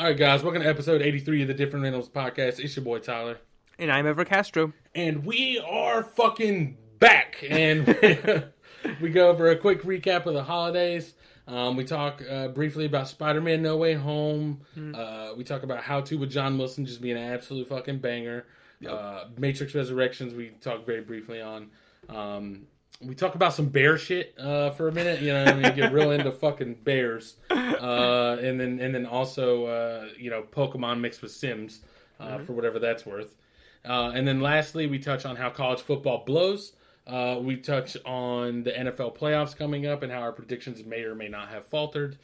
All right, guys, welcome to episode 83 of the Different Rentals podcast. It's your boy Tyler. And I'm Ever Castro. And we are fucking back. And we go over a quick recap of the holidays. Um, we talk uh, briefly about Spider Man No Way Home. Uh, we talk about How To with John Wilson just being an absolute fucking banger. Uh, Matrix Resurrections, we talk very briefly on. Um, we talk about some bear shit uh, for a minute. You know, what I mean, get real into fucking bears, uh, and then and then also uh, you know Pokemon mixed with Sims uh, for whatever that's worth. Uh, and then lastly, we touch on how college football blows. Uh, we touch on the NFL playoffs coming up and how our predictions may or may not have faltered.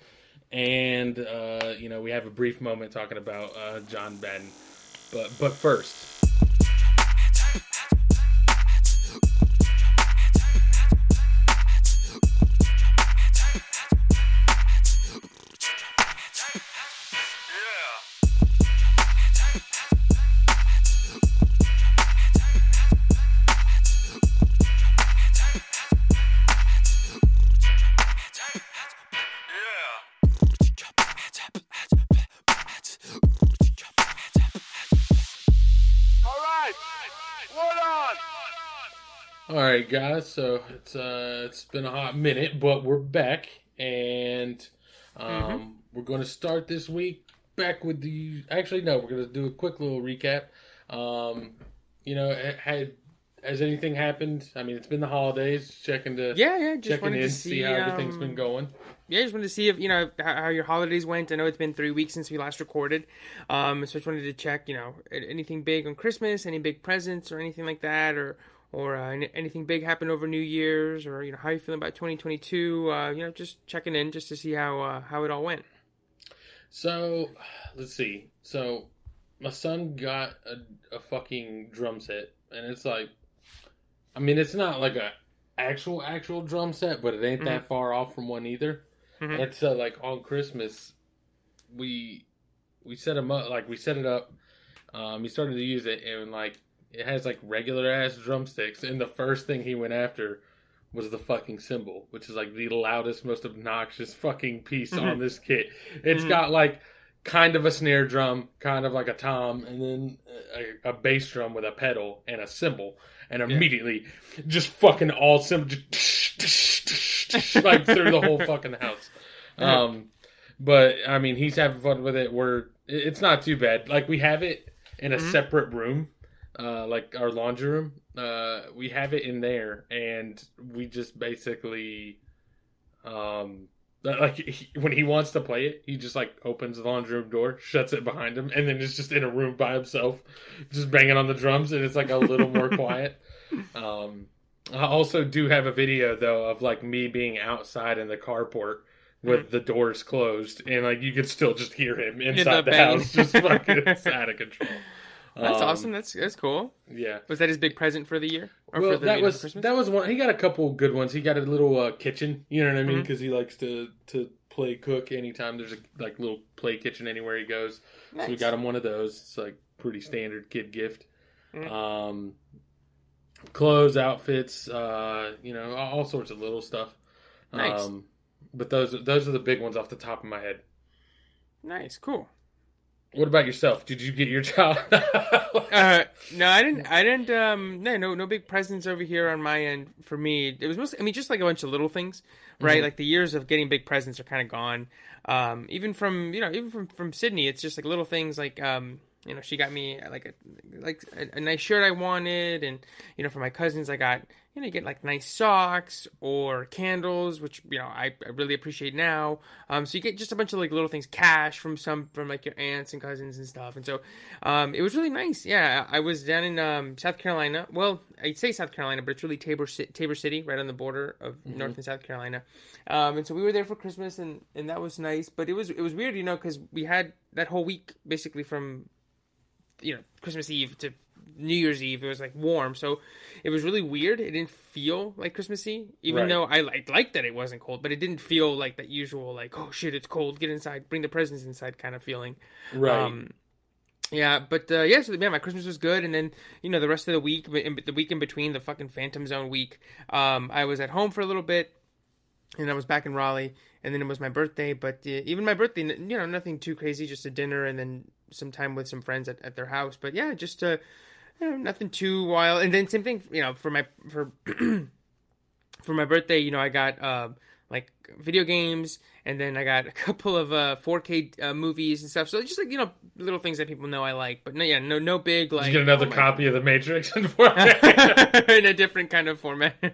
And uh, you know, we have a brief moment talking about uh, John Madden. But but first. Guys. So it's uh, it's been a hot minute, but we're back, and um, we're going to start this week back with the. Actually, no, we're going to do a quick little recap. Um, you know, had has anything happened? I mean, it's been the holidays. Checking to Yeah, yeah. Just checking wanted in, to see, see, how everything's been going. Yeah, just wanted to see if you know how, how your holidays went. I know it's been three weeks since we last recorded, um, so I just wanted to check. You know, anything big on Christmas, any big presents or anything like that, or or uh, anything big happened over New Year's, or you know how you feeling about 2022. Uh, you know, just checking in just to see how uh, how it all went. So, let's see. So, my son got a, a fucking drum set, and it's like, I mean, it's not like a actual actual drum set, but it ain't that far off from one either. Mhm. And so, like on Christmas, we we set him up, like we set it up. Um, he started to use it, and like it has like regular ass drumsticks, and the first thing he went after was the fucking cymbal, which is like the loudest, most obnoxious fucking piece on this kit. It's Mhm. got like kind of a snare drum, kind of like a tom, and then a, a bass drum with a pedal and a cymbal, and immediately just fucking all cymbal, just like through the whole fucking house. Um, but I mean, he's having fun with it. We're it's not too bad. Like we have it in a Mhm. separate room, uh, like our laundry room. Uh, we have it in there, and we just basically, um, like he, when he wants to play it, he just like opens the laundry room door, shuts it behind him, and then is just in a room by himself, just banging on the drums, and it's like a little more quiet. Um, I also do have a video though of like me being outside in the carport with the doors closed, and like you could still just hear him inside the, banging. house, just fucking it's out of control. That's Um, awesome. That's that's cool. Yeah. Was that his big present for the year? Or well, for the that was Christmas? that was one. He got a couple good ones. He got a little uh, kitchen. You know what I mean? Because he likes to to play cook anytime there's a like little play kitchen anywhere he goes. So we got him one of those. It's like pretty standard kid gift. Mm. Um, clothes, outfits, uh, you know, all, all sorts of little stuff. Nice. Um, but those those are the big ones off the top of my head. Nice, cool. What about yourself? Did you get your child? Uh, no, I didn't. I didn't. Um, no, no, no big presents over here on my end for me. It was mostly. I mean, just like a bunch of little things, right? Mhm. Like the years of getting big presents are kind of gone. Um, even from you know, even from from Sydney, it's just like little things like um, you know, she got me like a like a, a nice shirt I wanted, and you know, for my cousins, I got you know, you get like nice socks or candles, which you know I, I really appreciate now. Um, so you get just a bunch of like little things, cash from some from like your aunts and cousins and stuff, and so um, it was really nice. Yeah, I was down in um, South Carolina. Well, I'd say South Carolina, but it's really Tabor, Tabor City, right on the border of North and South Carolina. Um, and so we were there for Christmas, and, and that was nice. But it was it was weird, you know, because we had that whole week basically from you know Christmas Eve to New Year's Eve. It was like warm, so it was really weird. It didn't feel like Christmassy, even Right. though I liked liked that it wasn't cold, but it didn't feel like that usual like oh shit it's cold, get inside, bring the presents inside kind of feeling. right. Um, yeah, but uh, yeah, so yeah, my Christmas was good, and then you know the rest of the week, in, the week in between the fucking Phantom Zone week, um, I was at home for a little bit, and I was back in Raleigh, and then it was my birthday. But uh, even my birthday, you know, nothing too crazy, just a dinner and then some time with some friends at, at their house. But yeah, just uh, know, nothing too wild. And then same thing, you know, for my for for my birthday, you know, I got uh, like video games, and then I got a couple of uh, 4K uh, movies and stuff. So just like you know, little things that people know I like. But no, yeah, no, no big like. Did you get another oh copy of The Matrix in 4K? in a different kind of format. uh,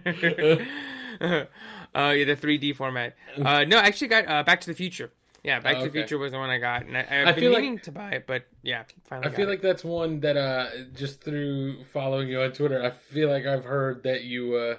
yeah, the 3D format. Uh, no, I actually got uh, Back to the Future. Yeah, Back Oh, to the okay. Future was the one I got, and I, I've I been feel like- meaning to buy it, but yeah, finally. I feel got like that's one that uh just through following you on Twitter, I feel like I've heard that you uh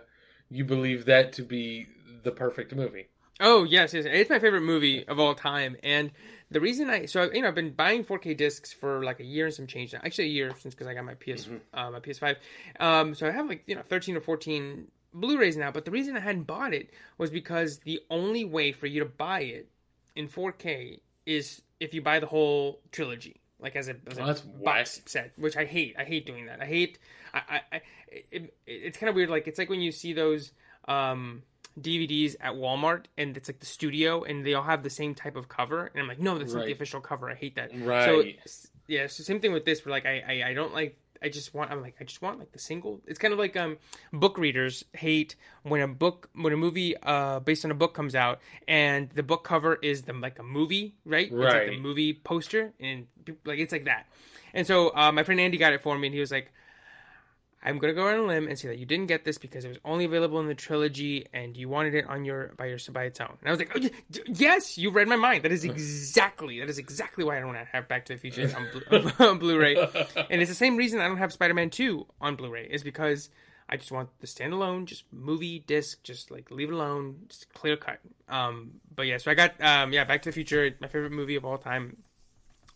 you believe that to be the perfect movie. Oh yes, yes, it's my favorite movie of all time, and the reason I so you know I've been buying 4K discs for like a year and some change now. Actually, a year since because I got my PS uh, my PS5. Um, so I have like you know 13 or 14 Blu-rays now. But the reason I hadn't bought it was because the only way for you to buy it in 4K is if you buy the whole trilogy, like as a, as a Oh, box set, which I hate. I hate doing that. I hate. I. I. I it, it, it's kind of weird. Like it's like when you see those um, DVDs at Walmart, and it's like the studio, and they all have the same type of cover, and I'm like, no, that's not the official cover. I hate that. Right. so yeah, so same thing with this. Where like I, I, I don't like. I just want. I'm like. I just want like the single. It's kind of like um, book readers hate when a book, when a movie uh based on a book comes out, and the book cover is the like a movie, right? It's like the Right. movie poster, and people, like it's like that. And so uh, my friend Andy got it for me, and he was like, I'm gonna go on a limb and say that you didn't get this because it was only available in the trilogy, and you wanted it on your by your by its own. And I was like, oh, yes, you read my mind. That is exactly that is exactly why I don't want to have Back to the Future on, Blu- on Blu-ray, and it's the same reason I don't have Spider-Man Two on Blu-ray is because I just want the standalone, just movie disc, just like leave it alone, just clear cut. Um, but yeah, so I got um, yeah, Back to the Future, my favorite movie of all time.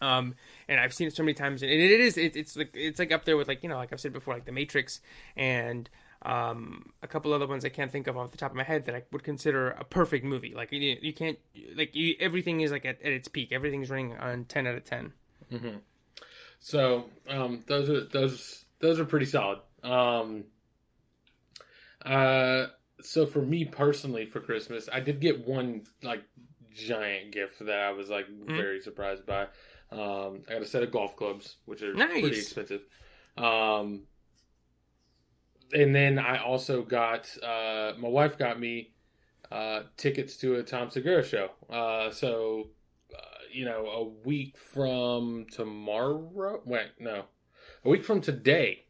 Um, and I've seen it so many times, and it, it is it, it's like it's like up there with like you know like I've said before like The Matrix and um a couple other ones I can't think of off the top of my head that I would consider a perfect movie. Like you, you can't like you, everything is like at, at its peak. Everything's running on ten out of ten. So um, those are those those are pretty solid. Um, uh, so for me personally, for Christmas, I did get one like giant gift that I was like Mm-hmm. very surprised by. Um, I got a set of golf clubs, which are Nice. pretty expensive. Um, and then I also got uh, my wife got me uh, tickets to a Tom Segura show. Uh, so uh, you know, a week from tomorrow. Wait, no, a week from today.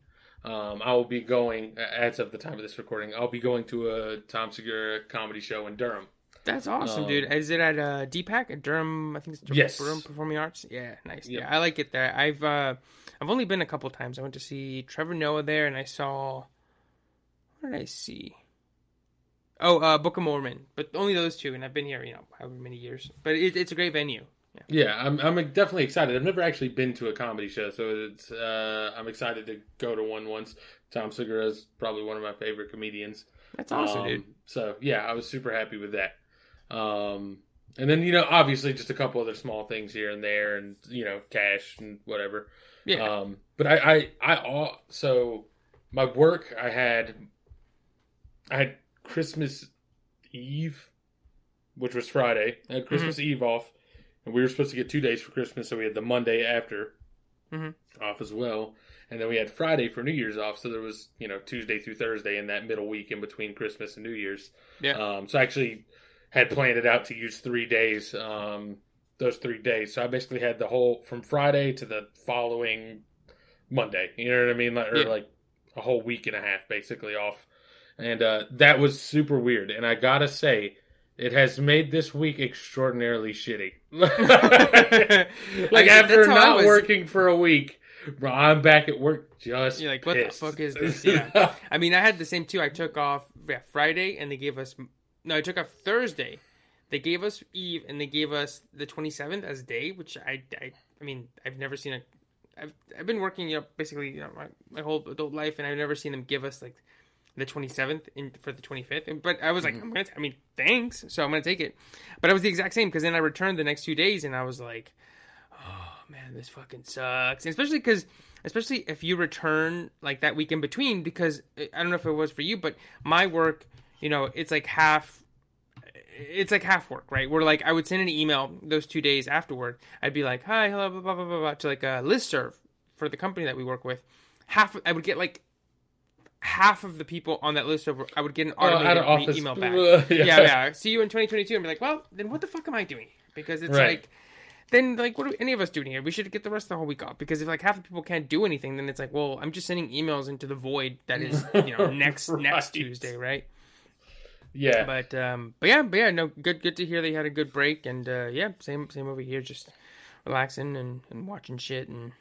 Um, I will be going, as of the time of this recording, I'll be going to a Tom Segura comedy show in Durham. That's awesome, Um, dude. Is it at uh, DPAC at Durham? I think it's Durham, Yes. Durham Performing Arts. Yeah, nice. Yep. Yeah, I like it there. I've uh, I've only been a couple times. I went to see Trevor Noah there, and I saw. What did I see? Oh, uh, Book of Mormon, but only those two, and I've been here, you know, however many years. But it, it's a great venue. Yeah. Yeah, I'm, I'm definitely excited. I've never actually been to a comedy show, so it's uh, I'm excited to go to one once. Tom Segura is probably one of my favorite comedians. That's awesome, Um, dude. So yeah, I was super happy with that. Um, and then you know, obviously, just a couple other small things here and there, and you know, cash and whatever. Yeah. Um, but I, I, I, all, so my work, I had, I had Christmas Eve, which was Friday. I had Christmas Eve off, and we were supposed to get two days for Christmas, so we had the Monday after Mhm. off as well. And then we had Friday for New Year's off, so there was you know Tuesday through Thursday in that middle week in between Christmas and New Year's. Yeah. Um, so actually had planned it out to use three days. Um, those three days, so I basically had the whole from Friday to the following Monday. You know what I mean? Like, or like a whole week and a half basically off, and uh, that was super weird. And I gotta say. It has made this week extraordinarily shitty. like after that's how I not was- working for a week, bro, I'm back at work just You're like, what the fuck is this? Yeah. I mean, I had the same too. I took off yeah, Friday, and they gave us no. I took off Thursday. They gave us Eve, and they gave us the 27th as day, which I, I, I mean, I've never seen a. I've I've been working, you know, basically, you know, my, my whole adult life, and I've never seen them give us like the 27th in for the 25th. And, but I was like, mm-hmm. I'm gonna. I mean, thanks. So I'm gonna take it. But I was the exact same because then I returned the next two days, and I was like, oh man, this fucking sucks. And especially because, especially if you return like that week in between, because I don't know if it was for you, but my work, you know, it's like half. it's like half work, right? Where like I would send an email those two days afterward. I'd be like, "Hi, hello, blah blah blah blah,", blah to like a listserv for the company that we work with. Half I would get like half of the people on that list over I would get an Oh, automated of office. email back. yeah. yeah, yeah. See you in 2022 and be like, well, then what the fuck am I doing? Because it's Right. like, then like, what are any of us doing here? We should get the rest of the whole week off. Because if like half the people can't do anything, then it's like, well, I'm just sending emails into the void that is, you know, next next Tuesday, right? Yeah. But um, but yeah, but yeah, no, good good to hear they had a good break, and uh, yeah, same same over here, just relaxing and, and watching shit and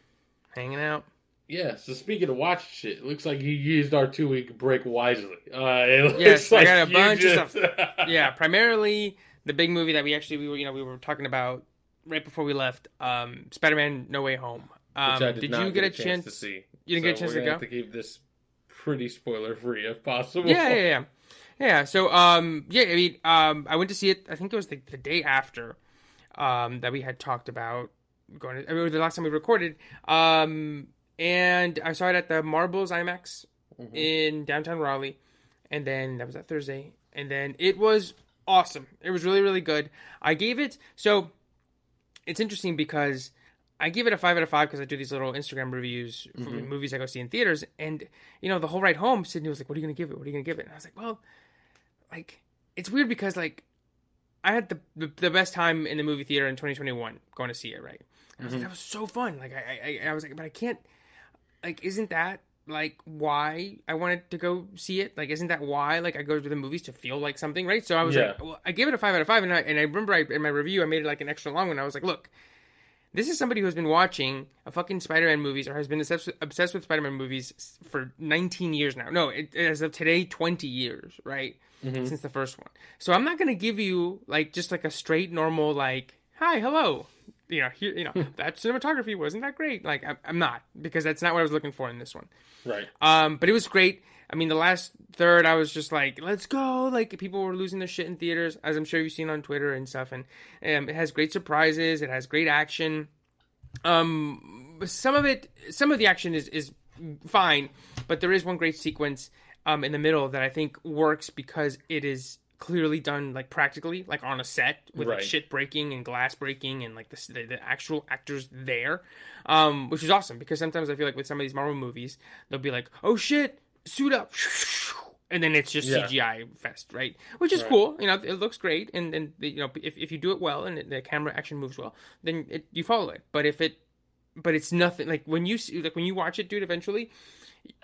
hanging out. Yeah, so speaking of watch shit, it looks like you used our two week break wisely. Uh, it looks Yes, I got a bunch of stuff. yeah, primarily the big movie that we actually we were you know we were talking about right before we left, um, Spider-Man: No Way Home. Um, did, did you get, a chance? to see? You didn't get a chance to go? Have to keep this pretty spoiler free if possible. Yeah, yeah, yeah, yeah. So um, yeah, I mean, um, I went to see it. I think it was the, the day after um that we had talked about going. To, I mean, the last time we recorded. Um, and I saw it at the Marbles IMAX Mhm. in downtown Raleigh, and then that was that Thursday, and then it was awesome. It was really really good. I gave it so. It's interesting because I give it a five out of five because I do these little Instagram reviews for Mhm. movies I go see in theaters, and you know the whole ride home, Sydney was like, "What are you gonna give it? What are you gonna give it?" And I was like, "Well, like it's weird because like I had the the, the best time in the movie theater in 2021 going to see it, right? And I was like, Mhm. that was so fun. Like I, I I was like, but I can't. Like, isn't that like why I wanted to go see it? Like, isn't that why like I go to the movies to feel like something, right? So I was Yeah. like, well, I gave it a five out of five, and I and I remember I, in my review I made it like an extra long one. I was like, look. This is somebody who's been watching a fucking Spider-Man movies or has been obsessed with, obsessed with Spider-Man movies for 19 years now. No, it, as of today, 20 years, right? Mhm. Since the first one. So I'm not gonna give you like just like a straight normal like hi hello. You know, here, you know that cinematography wasn't that great. Like I'm, I'm not because that's not what I was looking for in this one. Right. Um, but it was great. I mean, the last third, I was just like, "Let's go!" Like people were losing their shit in theaters, as I'm sure you've seen on Twitter and stuff. And um, it has great surprises. It has great action. Um, some of it, some of the action is is fine, but there is one great sequence um in the middle that I think works because it is clearly done like practically, like on a set with like shit breaking and glass breaking and like the, the the actual actors there, um, which is awesome because sometimes I feel like with some of these Marvel movies they'll be like, oh shit, suit up. And then it's just Yeah. CGI fest, right? Which is Right. cool. You know, it looks great, and and you know, if, if you do it well and the camera action moves well, then it, you follow it. But if it, but it's nothing like when you see, like when you watch it, dude. Eventually,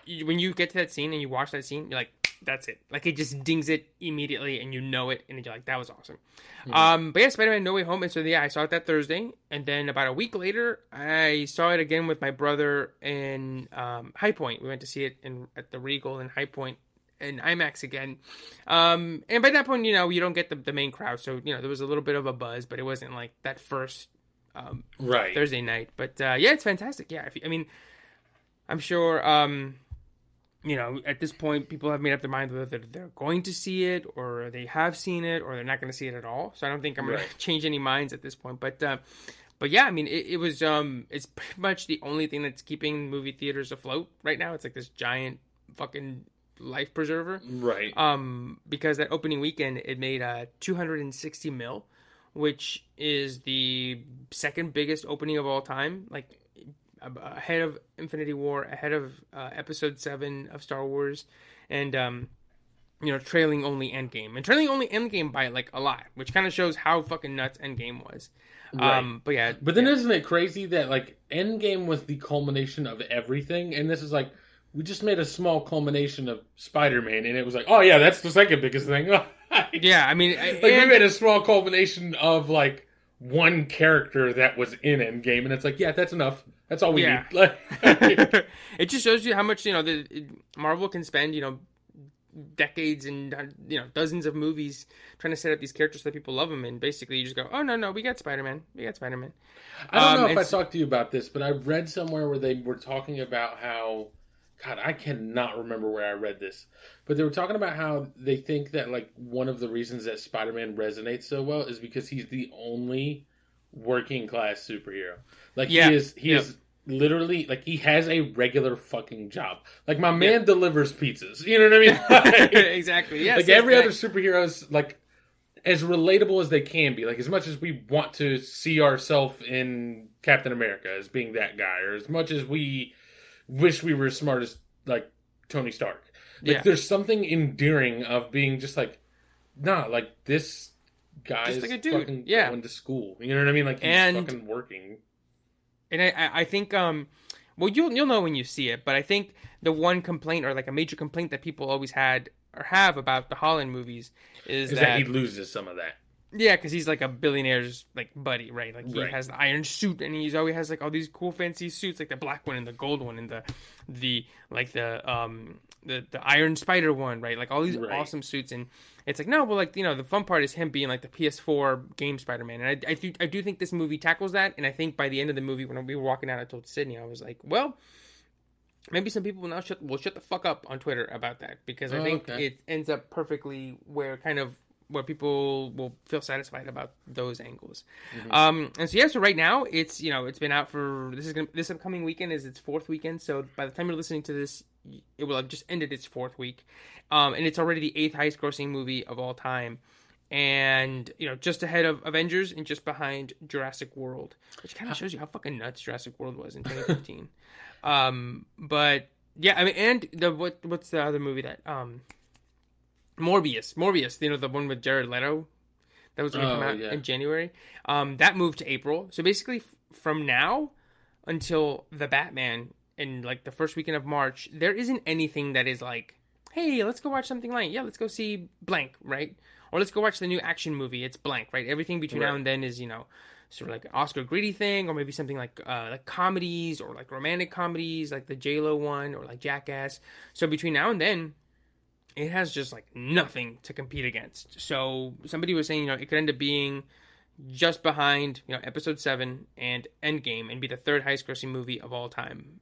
you, when you get to that scene and you watch that scene, you're like, that's it. Like it just dings it immediately, and you know it, and you're like, that was awesome. Um, but yeah, Spider-Man: No Way Home. And so yeah, I saw it that Thursday, and then about a week later, I saw it again with my brother in um, High Point. We went to see it in at the Regal in High Point in IMAX again. Um, and by that point, you know, you don't get the, the main crowd, so you know there was a little bit of a buzz, but it wasn't like that first um, Right. Thursday night. But uh, yeah, it's fantastic. Yeah, if, I mean, I'm sure. Um, you know, at this point, people have made up their mind whether they're going to see it, or they have seen it, or they're not going to see it at all. So I don't think I'm going to change any minds at this point. But, uh, but yeah, I mean, it, it was. Um, it's pretty much the only thing that's keeping movie theaters afloat right now. It's like this giant fucking life preserver Right. um, because that opening weekend it made uh, 260 mil, which is the second biggest opening of all time, like ahead of Infinity War, ahead of uh, Episode Seven of Star Wars, and um, you know, trailing only Endgame, and trailing only Endgame by like a lot, which kind of shows how fucking nuts Endgame was. Um, but yeah, But then yeah. isn't it crazy that like Endgame was the culmination of everything, and this is like we just made a small culmination of Spider-Man, and it was like, oh yeah, that's the second biggest thing. yeah, I mean, we and- made a small culmination of like one character that was in Endgame, and it's like, yeah, that's enough. That's all we Yeah. need. Like, it just shows you how much you know the it- Marvel can spend. You know, decades and uh, you know dozens of movies trying to set up these characters so that people love them, and basically you just go, oh no no, we got Spider Man, we got Spider Man. I don't Um, know if I talked to you about this, but I read somewhere where they were talking about how God, I cannot remember where I read this. But they were talking about how they think that like one of the reasons that Spider-Man resonates so well is because he's the only working class superhero. Like Yeah. he is he Yeah. is literally like he has a regular fucking job. Like my man delivers pizzas. You know what I mean? Like, exactly. Yes. like every other superhero's like as relatable as they can be. Like as much as we want to see ourselves in Captain America as being that guy, or as much as we wish we were as smart as like Tony Stark. Like Yeah. there's something endearing of being just like, nah, like this guy Just is like a dude, fucking yeah. going to school. You know what I mean? Like he's And- fucking working. And I, I think um well you'll you'll know when you see it but i think the one complaint or like a major complaint that people always had or have about the holland movies is Is that, that he loses some of that. yeah because he's like a billionaire's like buddy right like he Right. has the iron suit and he's always has like all these cool fancy suits like the black one and the gold one and the the like the um the the iron spider one right like all these Right. awesome suits and it's like no well like you know the fun part is him being like the ps4 game spider-man. And i, I, do, I do think this movie tackles that. And i think by the end of the movie when we were walking out i told sydney i was like well maybe some people will now shut will shut the fuck up on twitter about that. Because i Oh, think okay. it ends up perfectly where kind of where people will feel satisfied about those angles. Um and so yeah so right now it's you know it's been out for this is gonna this upcoming weekend is its fourth weekend. So by the time you're listening to this it will have just ended its fourth week. Um and it's already the eighth highest grossing movie of all time. And you know just ahead of avengers and just behind jurassic world which kind of shows you how fucking nuts jurassic world was in 2015 um but yeah i mean and the what what's the other movie that um morbius morbius you know the one with jared leto that was going to Oh, come out yeah. in january? Um that moved to april. So basically f- from now until the batman in like the first weekend of march there isn't anything that is like hey let's go watch something like yeah let's go see blank right? Or let's go watch the new action movie. It's blank right? Everything between now and then is you know sort of like an oscar greedy thing or maybe something like uh like comedies or like romantic comedies like the j-lo one or like jackass. So between now and then it has just like nothing to compete against. So somebody was saying, you know, it could end up being just behind, you know, episode seven and Endgame and be the third highest grossing movie of all time.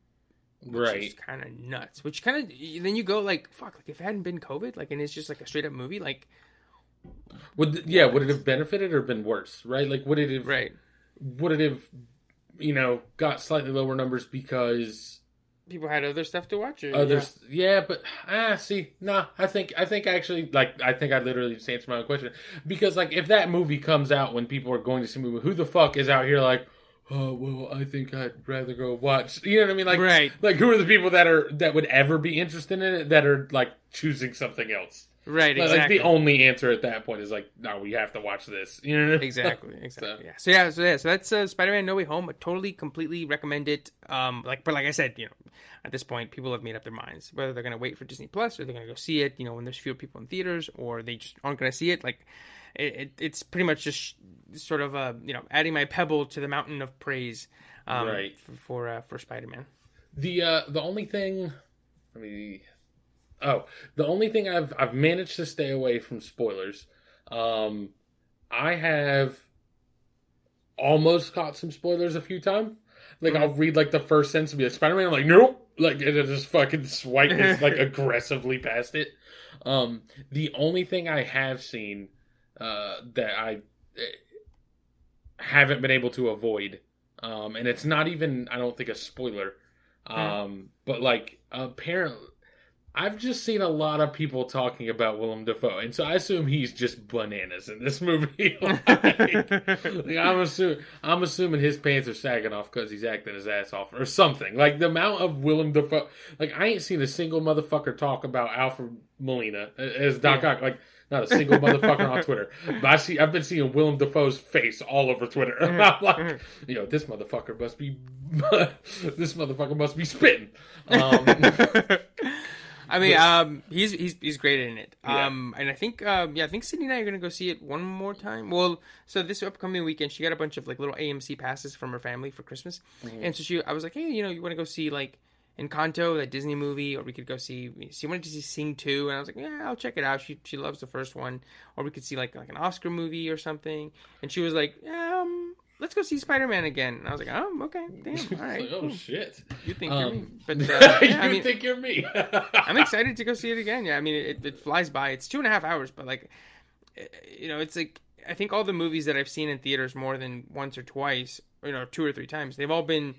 Which Right. is kind of nuts. Which kind of then you go like, fuck, like if it hadn't been COVID, like and it's just like a straight up movie, like Would yeah, would it have benefited or been worse? Right? Like would it have right. would it have you know got slightly lower numbers because People had other stuff to watch. Or, others yeah. but ah see nah I think I think actually like I think I literally just answered my own question because like if that movie comes out when people are going to see a movie who the fuck is out here like oh well I think I'd rather go watch you know what I mean like Right. like who are the people that are that would ever be interested in it that are like choosing something else. Right. Like, Exactly. the only answer at that point is like no we have to watch this you know exactly exactly yeah so yeah so yeah so that's uh, spider-man no way home I totally completely recommend it um like but like i said you know at this point people have made up their minds whether they're going to wait for disney plus or they're going to go see it you know when there's fewer people in theaters or they just aren't going to see it like it, it, it's pretty much just sort of uh you know adding my pebble to the mountain of praise um Right. for for, uh, for spider-man The uh the only thing let me Oh, the only thing I've I've managed to stay away from spoilers. Um I have almost caught some spoilers a few times. Like I'll read like the first sentence and be like Spider Man, I'm like, nope. Like it'll just fucking swipe like aggressively past it. Um the only thing I have seen uh that I eh, haven't been able to avoid um, and it's not even I don't think a spoiler, um, but like apparently I've just seen a lot of people talking about Willem Dafoe, and so I assume he's just bananas in this movie. like, like, I'm assuming I'm assuming his pants are sagging off because he's acting his ass off or something. Like the amount of Willem Dafoe, like I ain't seen a single motherfucker talk about Alfred Molina as Doc Ock. Like not a single motherfucker on Twitter. But I see I've been seeing Willem Dafoe's face all over Twitter. And I'm like, you know, this motherfucker must be this motherfucker must be spitting. Um, I mean, um, he's he's he's great in it. Yeah. Um, and I think, um, yeah, I think Sydney and I are gonna go see it one more time. Well, so this upcoming weekend, she got a bunch of like little AMC passes from her family for Christmas, and so she, I was like, hey, you know, you want to go see like Encanto, that Disney movie, or we could go see. She wanted to see Sing Two, and I was like, yeah, I'll check it out. She she loves the first one, or we could see like like an Oscar movie or something. And she was like, um. Let's go see Spider Man again. And I was like, oh, okay, damn, all right. like, oh cool. shit! You think you're Um, me, but uh, you I mean, think you're me? I'm excited to go see it again. Yeah, I mean, it, it flies by. It's two and a half hours, but like, eh, you know, it's like I think all the movies that I've seen in theaters more than once or twice, or, you know, two or three times, they've all been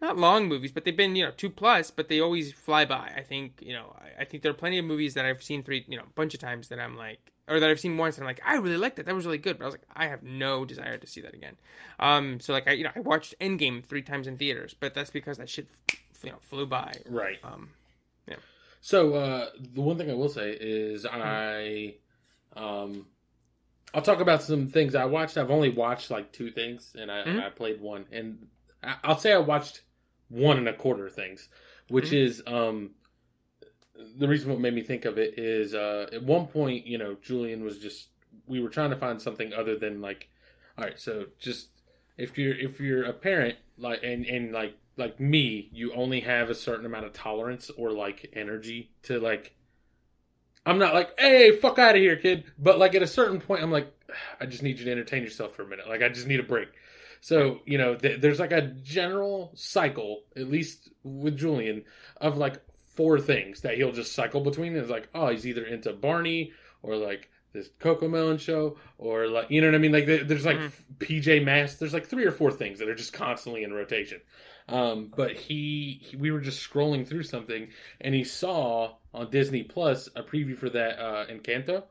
not long movies, but they've been you know two plus, but they always fly by. I think you know, I, I think there are plenty of movies that I've seen three, you know, a bunch of times that I'm like, or that I've seen once, and I'm like, I really liked that. That was really good. But I was like, I have no desire to see that again. Um, so like I, you know, I watched Endgame three times in theaters, but that's because that shit, you know, flew by. Right. Um, yeah. So uh, the one thing I will say is I, um, I'll talk about some things I watched. I've only watched like two things, and I, Mhm. I played one, and I'll say I watched one and a quarter things, which Mhm. is um, the reason what made me think of it is uh, at one point, you know, Julian was just we were trying to find something other than like, all right, so just if you're if you're a parent like and and like like me, you only have a certain amount of tolerance or like energy to like. I'm not like, hey, fuck out of here, kid. But like at a certain point, I'm like, I just need you to entertain yourself for a minute. Like I just need a break. So you know, th- there's like a general cycle, at least with Julian, of like four things that he'll just cycle between. It's like, oh, he's either into Barney or like this CoComelon show, or like, you know what I mean? Like there- there's like Mhm. PJ Masks. There's like three or four things that are just constantly in rotation. Um, but he, he, we were just scrolling through something, and he saw on Disney Plus a preview for that uh, Encanto,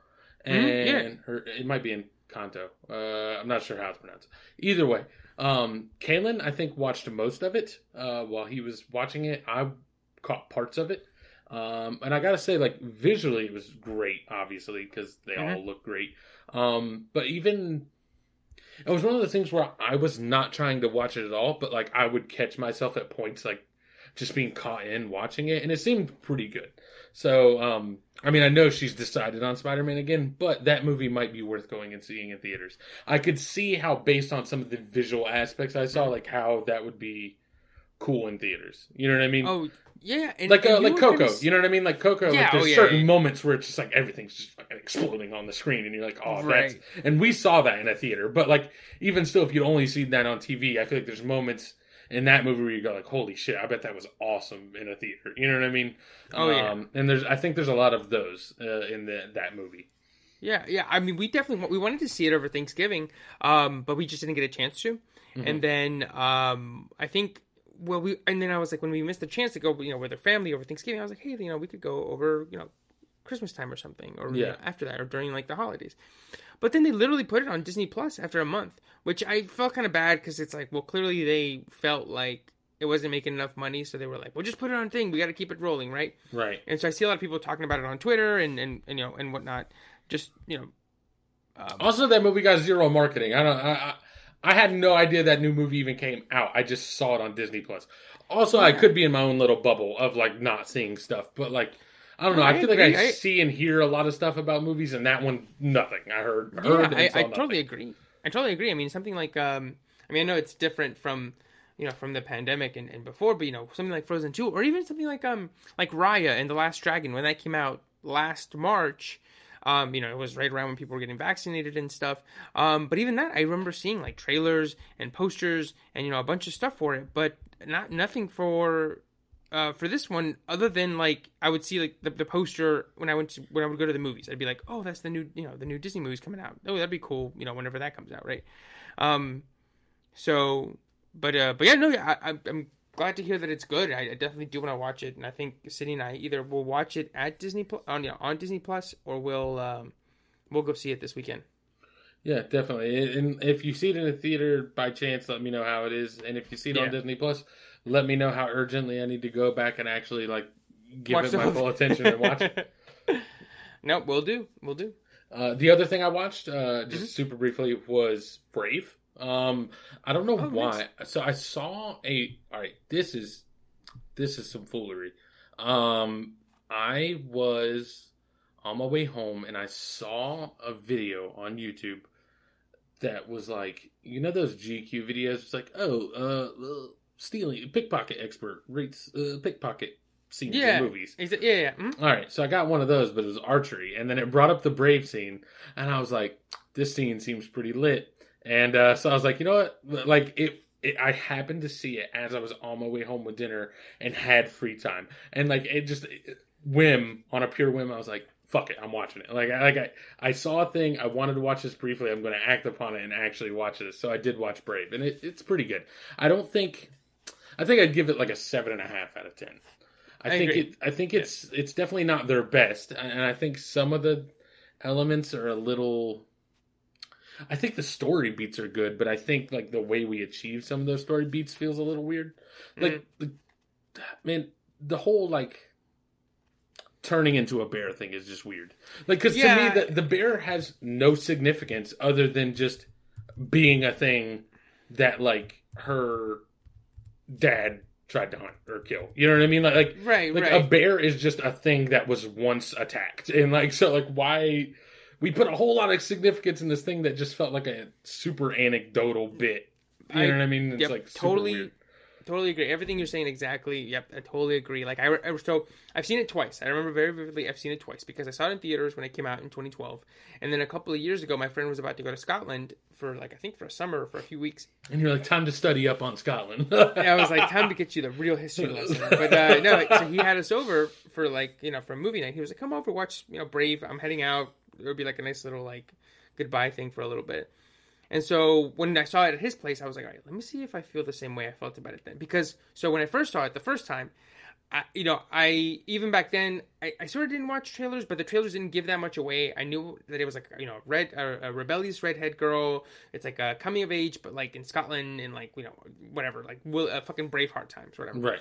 and Mhm, yeah. or it might be Encanto. Uh, I'm not sure how it's pronounced. Either way, um, Kalen I think watched most of it uh, while he was watching it. I caught parts of it, um, and I gotta say, like visually, it was great. Obviously, because they Mhm. all look great. Um, but even it was one of the things where I was not trying to watch it at all, but like I would catch myself at points like just being caught in watching it, and it seemed pretty good. So, um, I mean, I know she's decided on Spider Man again, but that movie might be worth going and seeing in theaters. I could see how, based on some of the visual aspects I saw, like how that would be cool in theaters. You know what I mean? oh yeah, and, like and uh, like Coco, gonna you know what I mean? Like Coco, Yeah, like there's oh, yeah, certain yeah. moments where it's just like everything's just fucking exploding on the screen, and you're like, oh, Right. that's. And we saw that in a theater, but like even still, if you'd only seen that on TV, I feel like there's moments in that movie where you go like, holy shit, I bet that was awesome in a theater. You know what I mean? Oh, yeah. Um, and there's, I think there's a lot of those uh, in the that movie. Yeah, yeah. I mean, we definitely we wanted to see it over Thanksgiving, um, but we just didn't get a chance to. Mhm. And then um, I think well, we and then I was like, when we missed the chance to go, you know, with our family over Thanksgiving, I was like, hey, you know, we could go over, you know, Christmas time or something, or Yeah. after that, or during like the holidays. But then they literally put it on Disney Plus after a month, which I felt kind of bad because it's like, well, clearly they felt like it wasn't making enough money, so they were like, well, just put it on thing. We got to keep it rolling, right? Right. And so I see a lot of people talking about it on Twitter and and, and you know and whatnot. Just you know, um, Also, that movie got zero marketing. I don't. I, I, I had no idea that new movie even came out. I just saw it on Disney Plus. Also, I could be in my own little bubble of like not seeing stuff, but like I don't know. No, I, I feel like. I, I- see and hear a lot of stuff about movies, and that one nothing. I heard. yeah, heard and I, I totally agree. I totally agree. I mean, something like um, I mean, I know it's different from you know from the pandemic and, and before, but you know something like Frozen Two, or even something like um like Raya and the Last Dragon when that came out last March. Um, you know, it was right around when people were getting vaccinated and stuff. Um, but even that, I remember seeing like trailers and posters and you know a bunch of stuff for it, but not nothing for uh, for this one other than like I would see like the, the poster when I went to when I would go to the movies. I'd be like, oh, that's the new you know the new Disney movies coming out. Oh, that'd be cool. You know, whenever that comes out, right? Um, so, but uh, but yeah, no, I, I, I'm glad to hear that it's good. I, I definitely do want to watch it, and I think Sydney and I either will watch it at Disney Plus on yeah, on Disney Plus or we'll um, we'll go see it this weekend. Yeah, definitely. And if you see it in a theater by chance, let me know how it is. And if you see it on Disney Plus, let me know how urgently I need to go back and actually like give Watch it my full attention and watch it. no, we'll do. We'll do. Uh, the other thing I watched, uh, just Mhm. super briefly, was Brave. Um, I don't know Oh, why. So I saw a. All right, this is this is some foolery. Um, I was on my way home and I saw a video on YouTube that was like, you know, those GQ videos. It's like, oh, uh stealing pickpocket expert rates uh, pickpocket scenes Yeah. in movies. It, yeah, yeah. mhm. All right, so I got one of those, but it was archery, and then it brought up the brave scene, and I was like, "This scene seems pretty lit." And uh, so I was like, you know what? Like it, it, I happened to see it as I was on my way home with dinner and had free time, and like it just whim on a pure whim. I was like, "Fuck it, I'm watching it." Like, I, like I, I saw a thing. I wanted to watch this briefly. I'm going to act upon it and actually watch this. So I did watch Brave, and it, it's pretty good. I don't think, I think I'd give it like a seven and a half out of ten. I, I think agree. it. I think it's it's definitely not their best, and I think some of the elements are a little. I think the story beats are good, but I think like the way we achieve some of those story beats feels a little weird. Mm-hmm. Like, the, man, the whole like turning into a bear thing is just weird. Like, because Yeah. to me, the, the bear has no significance other than just being a thing that like her dad tried to hunt or kill. You know what I mean? Like, like Right, like right. a bear is just a thing that was once attacked and like so like why we put a whole lot of significance in this thing that just felt like a super anecdotal bit you I- know what i mean it's yep, like totally, weird. Totally agree. Everything you're saying exactly. Yep, I totally agree. Like I, I so I've seen it twice. I remember very vividly. I've seen it twice because I saw it in theaters when it came out in 2012, and then a couple of years ago, my friend was about to go to Scotland for like I think for a summer for a few weeks. and you're like time to study up on scotland And I was like, time to get you the real history lesson. But uh, no, like, so he had us over for like you know for a movie night. He was like, come over, watch you know Brave. I'm heading out. It would be like a nice little like goodbye thing for a little bit. And so when I saw it at his place, I was like, all right, let me see if I feel the same way I felt about it then. Because so when I first saw it the first time, I, you know, I even back then I, I sort of didn't watch trailers, but the trailers didn't give that much away. I knew that it was like you know red a, a rebellious redhead girl. It's like a coming of age, but like in Scotland and like you know whatever like will uh, fucking Braveheart times whatever. right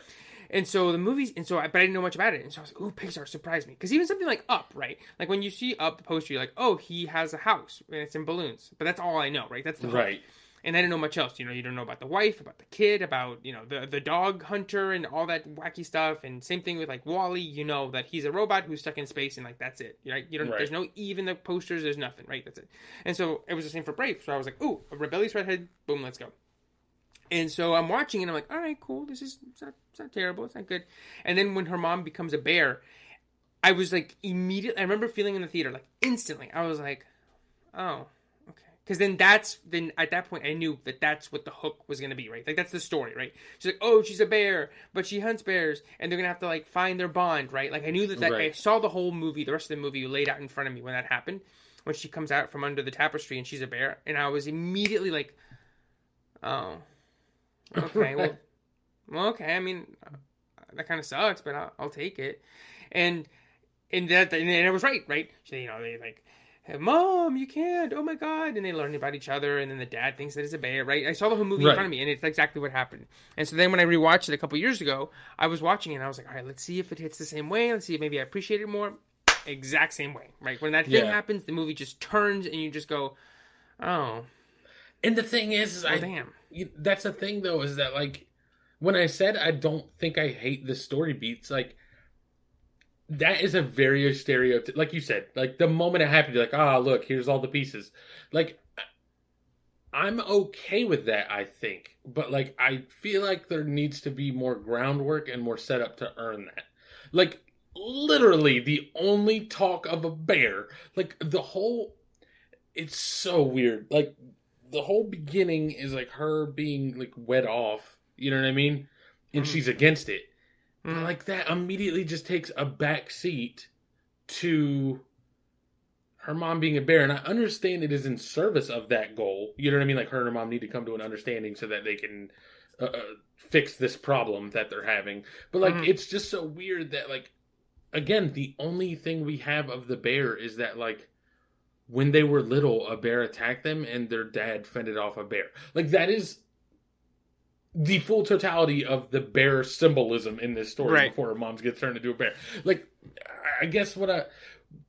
And so the movies, and so I, but I didn't know much about it. And so I was like, ooh, Pixar surprised me. Because even something like Up, right? Like when you see Up the poster, you're like, oh, he has a house and it's in balloons. But that's all I know, right? That's the hook. right And I didn't know much else. You know, you don't know about the wife, about the kid, about you know the the dog hunter and all that wacky stuff. And same thing with like WALL-E. You know that he's a robot who's stuck in space and like that's it. Right? You don't. Right. There's no even the posters. There's nothing. Right? That's it. And so it was the same for Brave. So I was like, ooh, a rebellious redhead. Boom, let's go. And so I'm watching and I'm like, all right, cool. This is it's not, it's not terrible. It's not good. And then when her mom becomes a bear, I was like immediately. I remember feeling in the theater like instantly. I was like, oh, okay. Because then that's then at that point I knew that that's what the hook was gonna be, right? Like that's the story, right? She's like, oh, she's a bear, but she hunts bears, and they're gonna have to like find their bond, right? Like I knew that, that I saw the whole movie, the rest of the movie laid out in front of me when that happened. When she comes out from under the tapestry and she's a bear, and I was immediately like, oh, okay, well, well, okay. I mean, uh, that kind of sucks, but I'll, I'll take it. And and that and it was right, right? So, you know, they like, hey, mom, you can't. Oh my god! And they learn about each other, and then the dad thinks that it's a bear, right? I saw the whole movie in front of me, and it's exactly what happened. And so then when I rewatched it a couple years ago, I was watching it, and I was like, all right, let's see if it hits the same way. Let's see if maybe I appreciate it more. Exact same way, right? When that thing Yeah. happens, the movie just turns, and you just go, oh, and the thing is, is oh I, damn. you- that's the thing though is that like when i said i don't think i hate the story beats like that is a very stereotype like you said like the moment it happened you're like ah look here's all the pieces like i'm okay with that i think but like i feel like there needs to be more groundwork and more setup to earn that like literally the only talk of a bear like the whole it's so weird like the whole beginning is like her being like wed off you know what i mean and Mhm. she's against it but Mhm. like that immediately just takes a back seat to her mom being a bear and i understand it is in service of that goal you know what i mean like her and her mom need to come to an understanding so that they can uh, uh, fix this problem that they're having but like Mhm. it's just so weird that like again the only thing we have of the bear is that like when they were little a bear attacked them and their dad fended off a bear like that is the full totality of the bear symbolism in this story Right. before her mom gets turned into a bear like i guess what i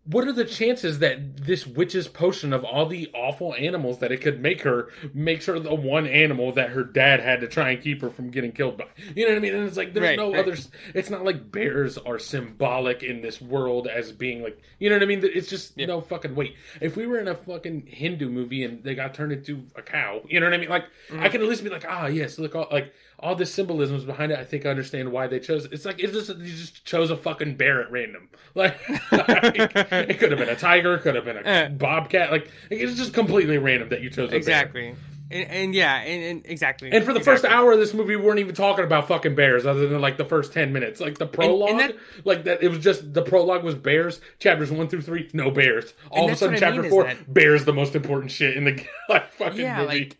what are the chances that this witch's potion of all the awful animals that it could make her makes her the one animal that her dad had to try and keep her from getting killed by? You know what I mean? And it's like there's Right, no right. others. It's not like bears are symbolic in this world as being like you know what I mean? It's just Yeah. no fucking wait. If we were in a fucking Hindu movie and they got turned into a cow, you know what I mean? Like Mm-hmm. I can at least be like, ah, yes, look, all, like all the symbolisms behind it. I think I understand why they chose. It's like it just you just chose a fucking bear at random. Like, it could have been a tiger, could have been a Eh. bobcat. Like it's just completely random that you chose a bear. Exactly. And, and yeah, and, and exactly. And for the first hour of this movie, we weren't even talking about fucking bears, other than like the first ten minutes. Like the prologue, that- like that. It was just the prologue was bears. Chapters one through three, no bears. All of a sudden, what I mean chapter four, that- bears the most important shit in the like fucking yeah, movie. like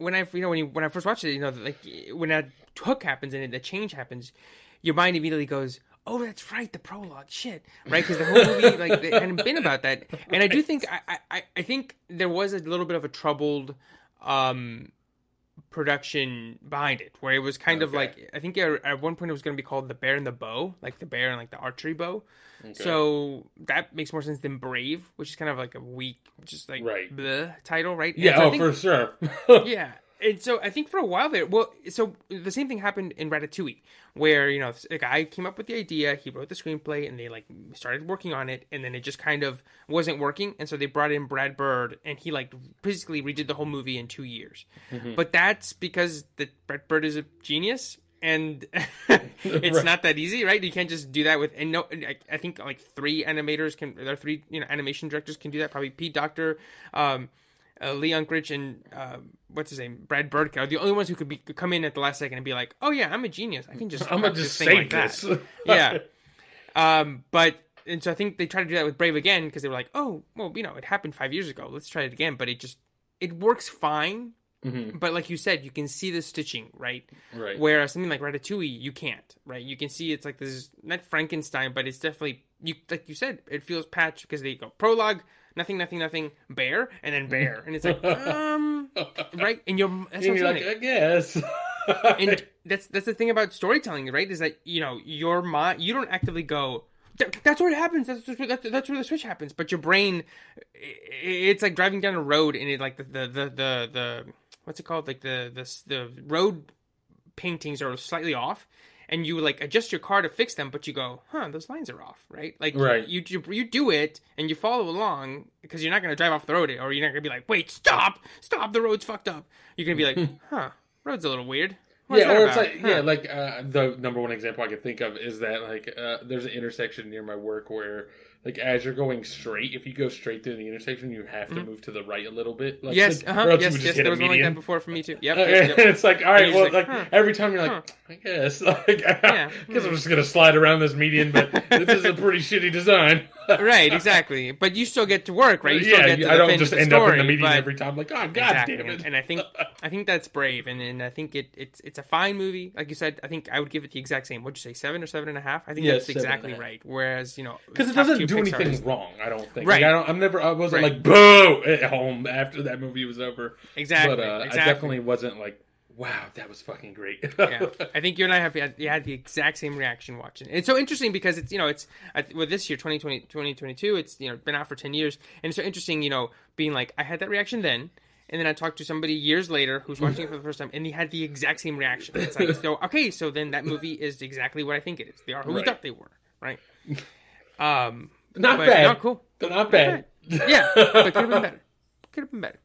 when I you know when you, when I first watched it, you know, like when that hook happens and the change happens, your mind immediately goes, oh, that's right, the prologue, shit, right? Because the whole movie like they hadn't been about that, and I do think I, I I think there was a little bit of a troubled um production behind it where it was kind of like i think at at one point it was going to be called the bear and the bow like the bear and like the archery bow. So that makes more sense than brave which is kind of like a weak just like Right. bleh title right? Yeah, so oh, think- for sure. yeah and so i think for a while there well so the same thing happened in ratatouille where you know a guy came up with the idea he wrote the screenplay and they like started working on it and then it just kind of wasn't working and so they brought in brad bird and he like basically redid the whole movie in two years. But that's because the brad bird is a genius and it's Right. not that easy right? You can't just do that with and no I, I think like three animators can there are three you know animation directors can do that probably pete docter um uh, Lee Unkrich and uh, what's his name, Brad Bird are the only ones who could be could come in at the last second and be like, "Oh yeah, I'm a genius. I can just I'm gonna just save like this. that." yeah. Um, but and so I think they tried to do that with Brave again because they were like, "Oh, well, you know, it happened five years ago. Let's try it again." But it just it works fine. Mhm. But like you said, you can see the stitching, right? Right. Whereas something like Ratatouille, you can't, right? You can see it's like this is not Frankenstein, but it's definitely you like you said, it feels patched because they go prologue, nothing, nothing, nothing, bear, and then bear, and it's like um, right? And you're that's and what I'm like. I guess. and that's that's the thing about storytelling, right? Is that you know your mind, you don't actively go. That's where it happens. That's that's, that's, that's where the switch happens. But your brain, it's like driving down a road, and it like the the the the, the what's it called? Like the the the road paintings are slightly off, and you like adjust your car to fix them, but you go, huh, those lines are off, right? Like Right. you you, you do it and you follow along because you're not going to drive off the road, or you're not going to be like, wait, stop, stop, the road's fucked up. You're going to be like, huh, road's a little weird. What's yeah, or it's about? like Huh. yeah, like uh, the number one example I can think of is that like uh, there's an intersection near my work where like as you're going straight, if you go straight through the intersection, you have to move to the right a little bit. Like, Mm-hmm. Yes, like, uh-huh, or else you yes, yes. There was one like that before for me too. Yep, Uh, yep, and it's like, all right, well, like, like, huh. every time you're like, Huh. I guess, like, Yeah. I guess I'm just gonna slide around this median, but this is a pretty shitty design. Right, exactly. But you still get to work, right? You still yeah, get to I don't just end up in the but- every time. Like, oh god exactly. damn it! And, I think I think that's brave, and, and I think it it's it's a fine movie. Like you said, I think I would give it the exact same. What'd you say, seven or seven and a half? I think Yeah, that's seven and a exactly right. Whereas you know, because it doesn't do Pixar anything is- wrong. I don't think. Right. Like, I don't. I'm never. I wasn't Right. like boo at home after that movie was over. Exactly, But uh, exactly. I definitely wasn't like, wow, that was fucking great. yeah, I think you and I have had, had the exact same reaction watching. it. It's so interesting because it's you know it's well this year 2020 2022 it's you know been out for ten years and it's so interesting you know being like I had that reaction then and then I talked to somebody years later who's watching it for the first time and he had the exact same reaction. It's like so okay so then that movie is exactly what I think it is. They are who we thought they were, right? Um, not but bad. not cool. But not bad. Yeah, but could have been better. Could have been better.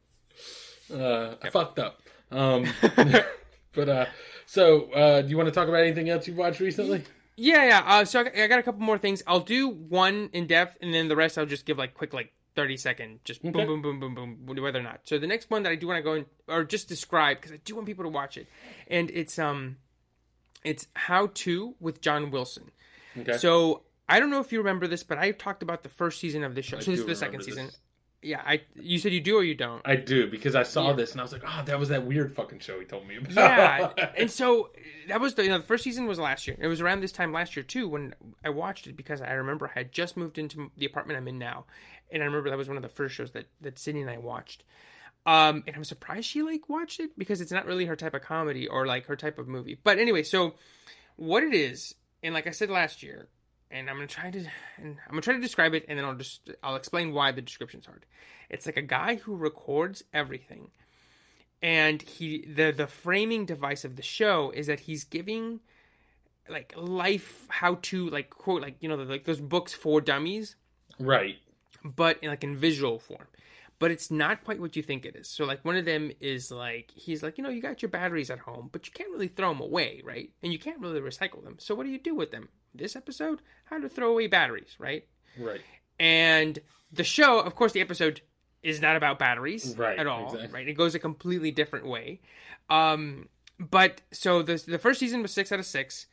Uh, I fucked up. Um, but uh, so uh, do you want to talk about anything else you've watched recently? Yeah, yeah. Uh, so I got, I got a couple more things. I'll do one in depth, and then the rest I'll just give like quick, like thirty second, just Okay. boom, boom, boom, boom, boom, whether or not. So the next one that I do want to go in or just describe because I do want people to watch it, and it's um, it's How to with John Wilson. Okay. So I don't know if you remember this, but I talked about the first season of this show. I so this is the second remember season. Yeah, I you said you do or you don't. I do because I saw Yeah. this and I was like, oh, that was that weird fucking show he told me about. yeah and so that was the you know the first season was last year it was around this time last year too when i watched it because i remember i had just moved into the apartment i'm in now and i remember that was one of the first shows that that sydney and i watched um and i'm surprised she like watched it because it's not really her type of comedy or like her type of movie but anyway so what it is and like i said last year and i'm gonna try to and i'm gonna try to describe it and then i'll just i'll explain why the description's hard. It's like a guy who records everything and he the the framing device of the show is that he's giving like life how to like quote like you know like those books for dummies right. but in like in visual form. But it's not quite what you think it is. So like one of them is like he's like you know you got your batteries at home but you can't really throw them away right? And you can't really recycle them. So what do you do with them this episode how to throw away batteries right? Right. and the show of course the episode is not about batteries Right, at all, exactly. right? It goes a completely different way. Um but so the the first season was six out of six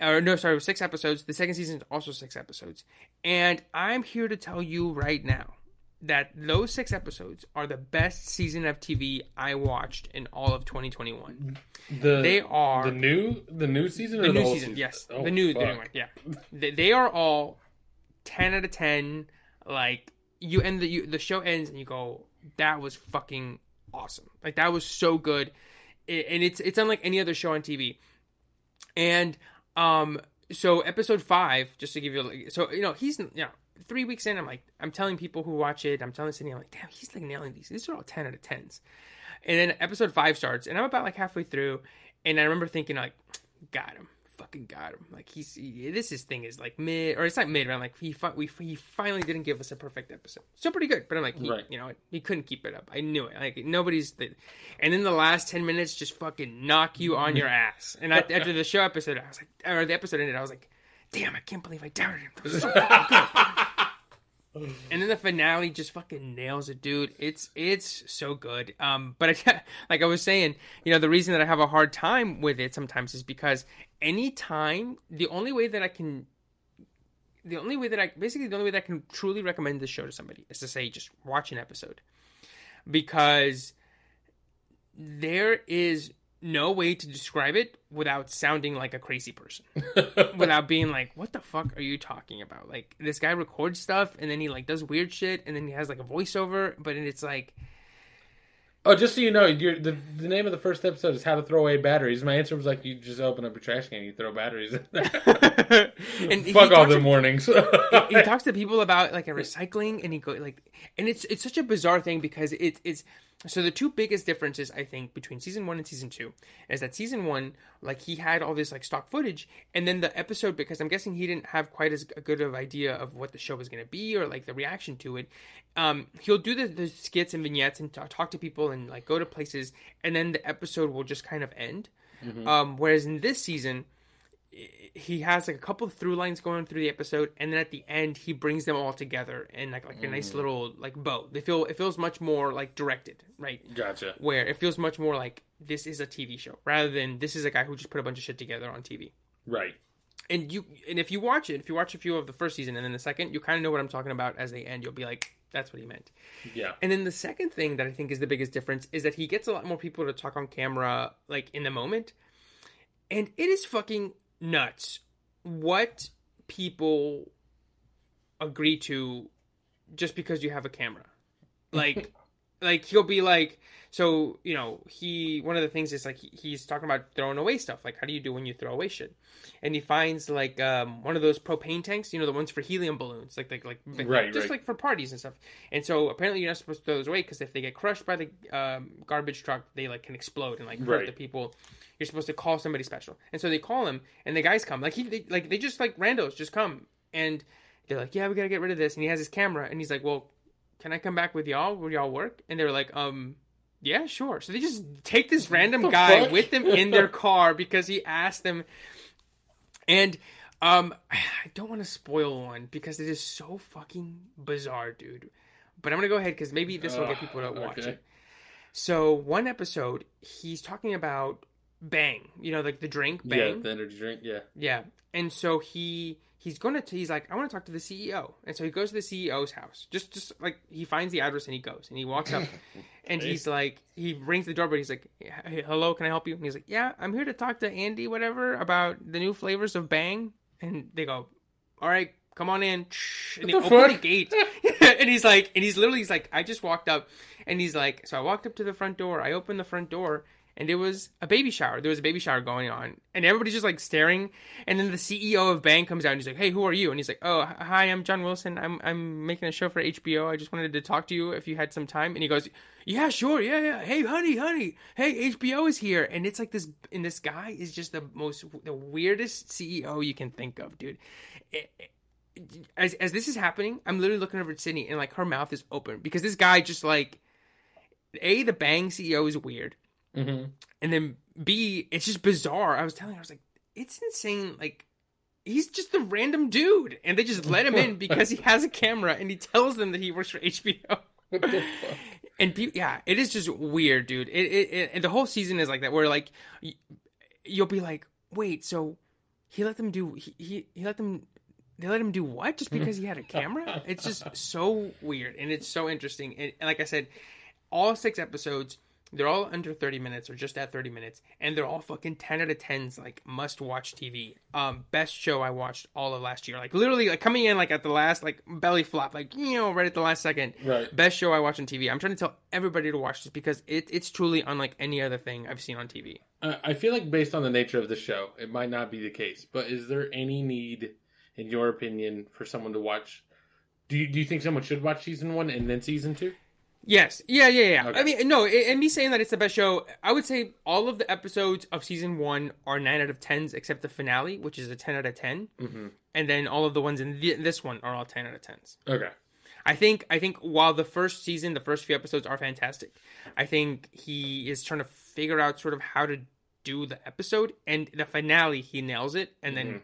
or no sorry it was six episodes. The second season is also six episodes. And i'm here to tell you right now that those six episodes are the best season of TV I watched in all of 2021. The They are the new the new season the the, new whole season, yes, Oh, the new, the new one, yeah. they, they are all 10 out of 10. Like you end the you, the show ends and you go, that was fucking awesome. Like that was so good, I- and it's it's unlike any other show on TV. And um, so episode five, just to give you, like, so you know, he's know, three weeks in. I'm like, I'm telling people who watch it, I'm telling Sydney, I'm like, damn, he's like nailing these. These are all ten out of tens. And then episode five starts, and I'm about like halfway through, and I remember thinking like, got him, fucking got him. Like he's he, this his thing is like mid, or it's not mid, but I'm like he fi- we he finally didn't give us a perfect episode. Still pretty good, but I'm like, he, Right. you know, he couldn't keep it up. I knew it. Like nobody's, the, and then the last ten minutes just fucking knock you on your ass. And I, after the show episode, I was like, or the episode ended, I was like, damn, I can't believe I doubted him. That was so fucking good. And then the finale just fucking nails it, dude. It's it's so good. Um, but I, like I was saying, you know, the reason that I have a hard time with it sometimes is because anytime the only way that I can, the only way that I basically the only way that I can truly recommend this show to somebody is to say just watch an episode, because there is no way to describe it without sounding like a crazy person without being like what the fuck are you talking about like this guy records stuff and then he like does weird shit and then he has like a voiceover but it's like Oh, just so you know, the, the name of the first episode is "How to Throw Away Batteries." My answer was like, you just open up a trash can, and you throw batteries. in there. and Fuck all the to- mornings. he talks to people about like a recycling and he go like and it's it's such a bizarre thing because it, it's so the two biggest differences i think between season one and season two is that season one like he had all this like stock footage and then the episode because i'm guessing he didn't have quite as good of idea of what the show was going to be or like the reaction to it um he'll do the, the skits and vignettes and talk, talk to people and like go to places and then the episode will just kind of end. Um whereas in this season he has like a couple of through lines going through the episode and then at the end he brings them all together in like like a nice mm. little like bow they feel it feels much more like directed right gotcha. where it feels much more like this is a tv show rather than this is a guy who just put a bunch of shit together on tv Right. and you and if you watch it if you watch a few of the first season and then the second you kind of know what i'm talking about as they end you'll be like that's what he meant Yeah. and then the second thing that I think is the biggest difference is that he gets a lot more people to talk on camera, like in the moment. And it is fucking nuts what people agree to just because you have a camera. Like, like he'll be like, so you know, he one of the things is like he, he's talking about throwing away stuff. Like, how do you do when you throw away shit? And he finds like um, one of those propane tanks, you know, the ones for helium balloons, like like like Right, just right. like for parties and stuff. And so apparently you're not supposed to throw those away because if they get crushed by the um, garbage truck, they like can explode and like hurt Right. the people. You're supposed to call somebody special, and so they call him, and the guys come. Like he, they, like they just like randos just come, and they're like, "Yeah, we gotta get rid of this." And he has his camera, and he's like, "Well, can I come back with y'all? Will y'all work?" And they're like, "Um, yeah, sure." So they just take this random the guy fuck? with them in their car because he asked them. And um, I don't want to spoil one because it is so fucking bizarre, dude. But I'm gonna go ahead because maybe this will get people to watch okay. it. So one episode, he's talking about Bang, you know, like the drink Yeah. Bang. The energy drink. Yeah. Yeah. And so he he's gonna t- he's like I want to talk to the CEO, and so he goes to the CEO's house. Just just like he finds the address and he goes and he walks up, and he's like he rings the doorbell. He's like, hey, "Hello, can I help you?" And he's like, "Yeah, I'm here to talk to Andy, whatever, about the new flavors of Bang." And they go, "All right." Come on in, and they the open the gate, and he's like, and he's literally, he's like, I just walked up, and he's like, so I walked up to the front door, I opened the front door, and it was a baby shower. There was a baby shower going on, and everybody's just like staring. And then the CEO of Bang comes out and he's like, "Hey, who are you?" And he's like, "Oh, hi, I'm John Wilson. I'm I'm making a show for HBO. I just wanted to talk to you if you had some time." And he goes, "Yeah, sure, yeah, yeah. Hey, honey, honey, hey, HBO is here." And it's like this, and this guy is just the most, the weirdest CEO you can think of, dude. It- it- as as this is happening, I'm literally looking over at Sydney and like her mouth is open because this guy just like, a the Bang CEO is weird. Mm-hmm. And then B, it's just bizarre. I was telling her, I was like, it's insane. Like, he's just a random dude. And they just let him in because he has a camera and he tells them that he works for HBO. The? And pe- yeah, it is just weird, dude. It, it, it and the whole season is like that, where like y- you'll be like, wait, so he let them do he he, he let them they let him do what just because he had a camera? it's just so weird and it's so interesting. And, and like I said, all six episodes, they're all under 30 minutes or just at 30 minutes, and they're all fucking 10 out of 10s, like must watch TV. Um, best show I watched all of last year. Like literally like coming in like at the last like belly flop, like you know, right at the last second. Right. Best show I watched on TV. I'm trying to tell everybody to watch this because it, it's truly unlike any other thing I've seen on TV. I I feel like based on the nature of the show, it might not be the case. But is there any need, in your opinion, for someone to watch? Do you, do you think someone should watch season one and then season two? Yes. Yeah, yeah, yeah. Okay. I mean, no, and me saying that it's the best show, I would say all of the episodes of season one are 9 out of 10s, except the finale, which is a 10 out of 10. Mm-hmm. And then all of the ones in the, this one are all 10 out of 10s. Okay. I think I think while the first season, the first few episodes are fantastic, I think he is trying to figure out sort of how to do the episode, and the finale he nails it, and then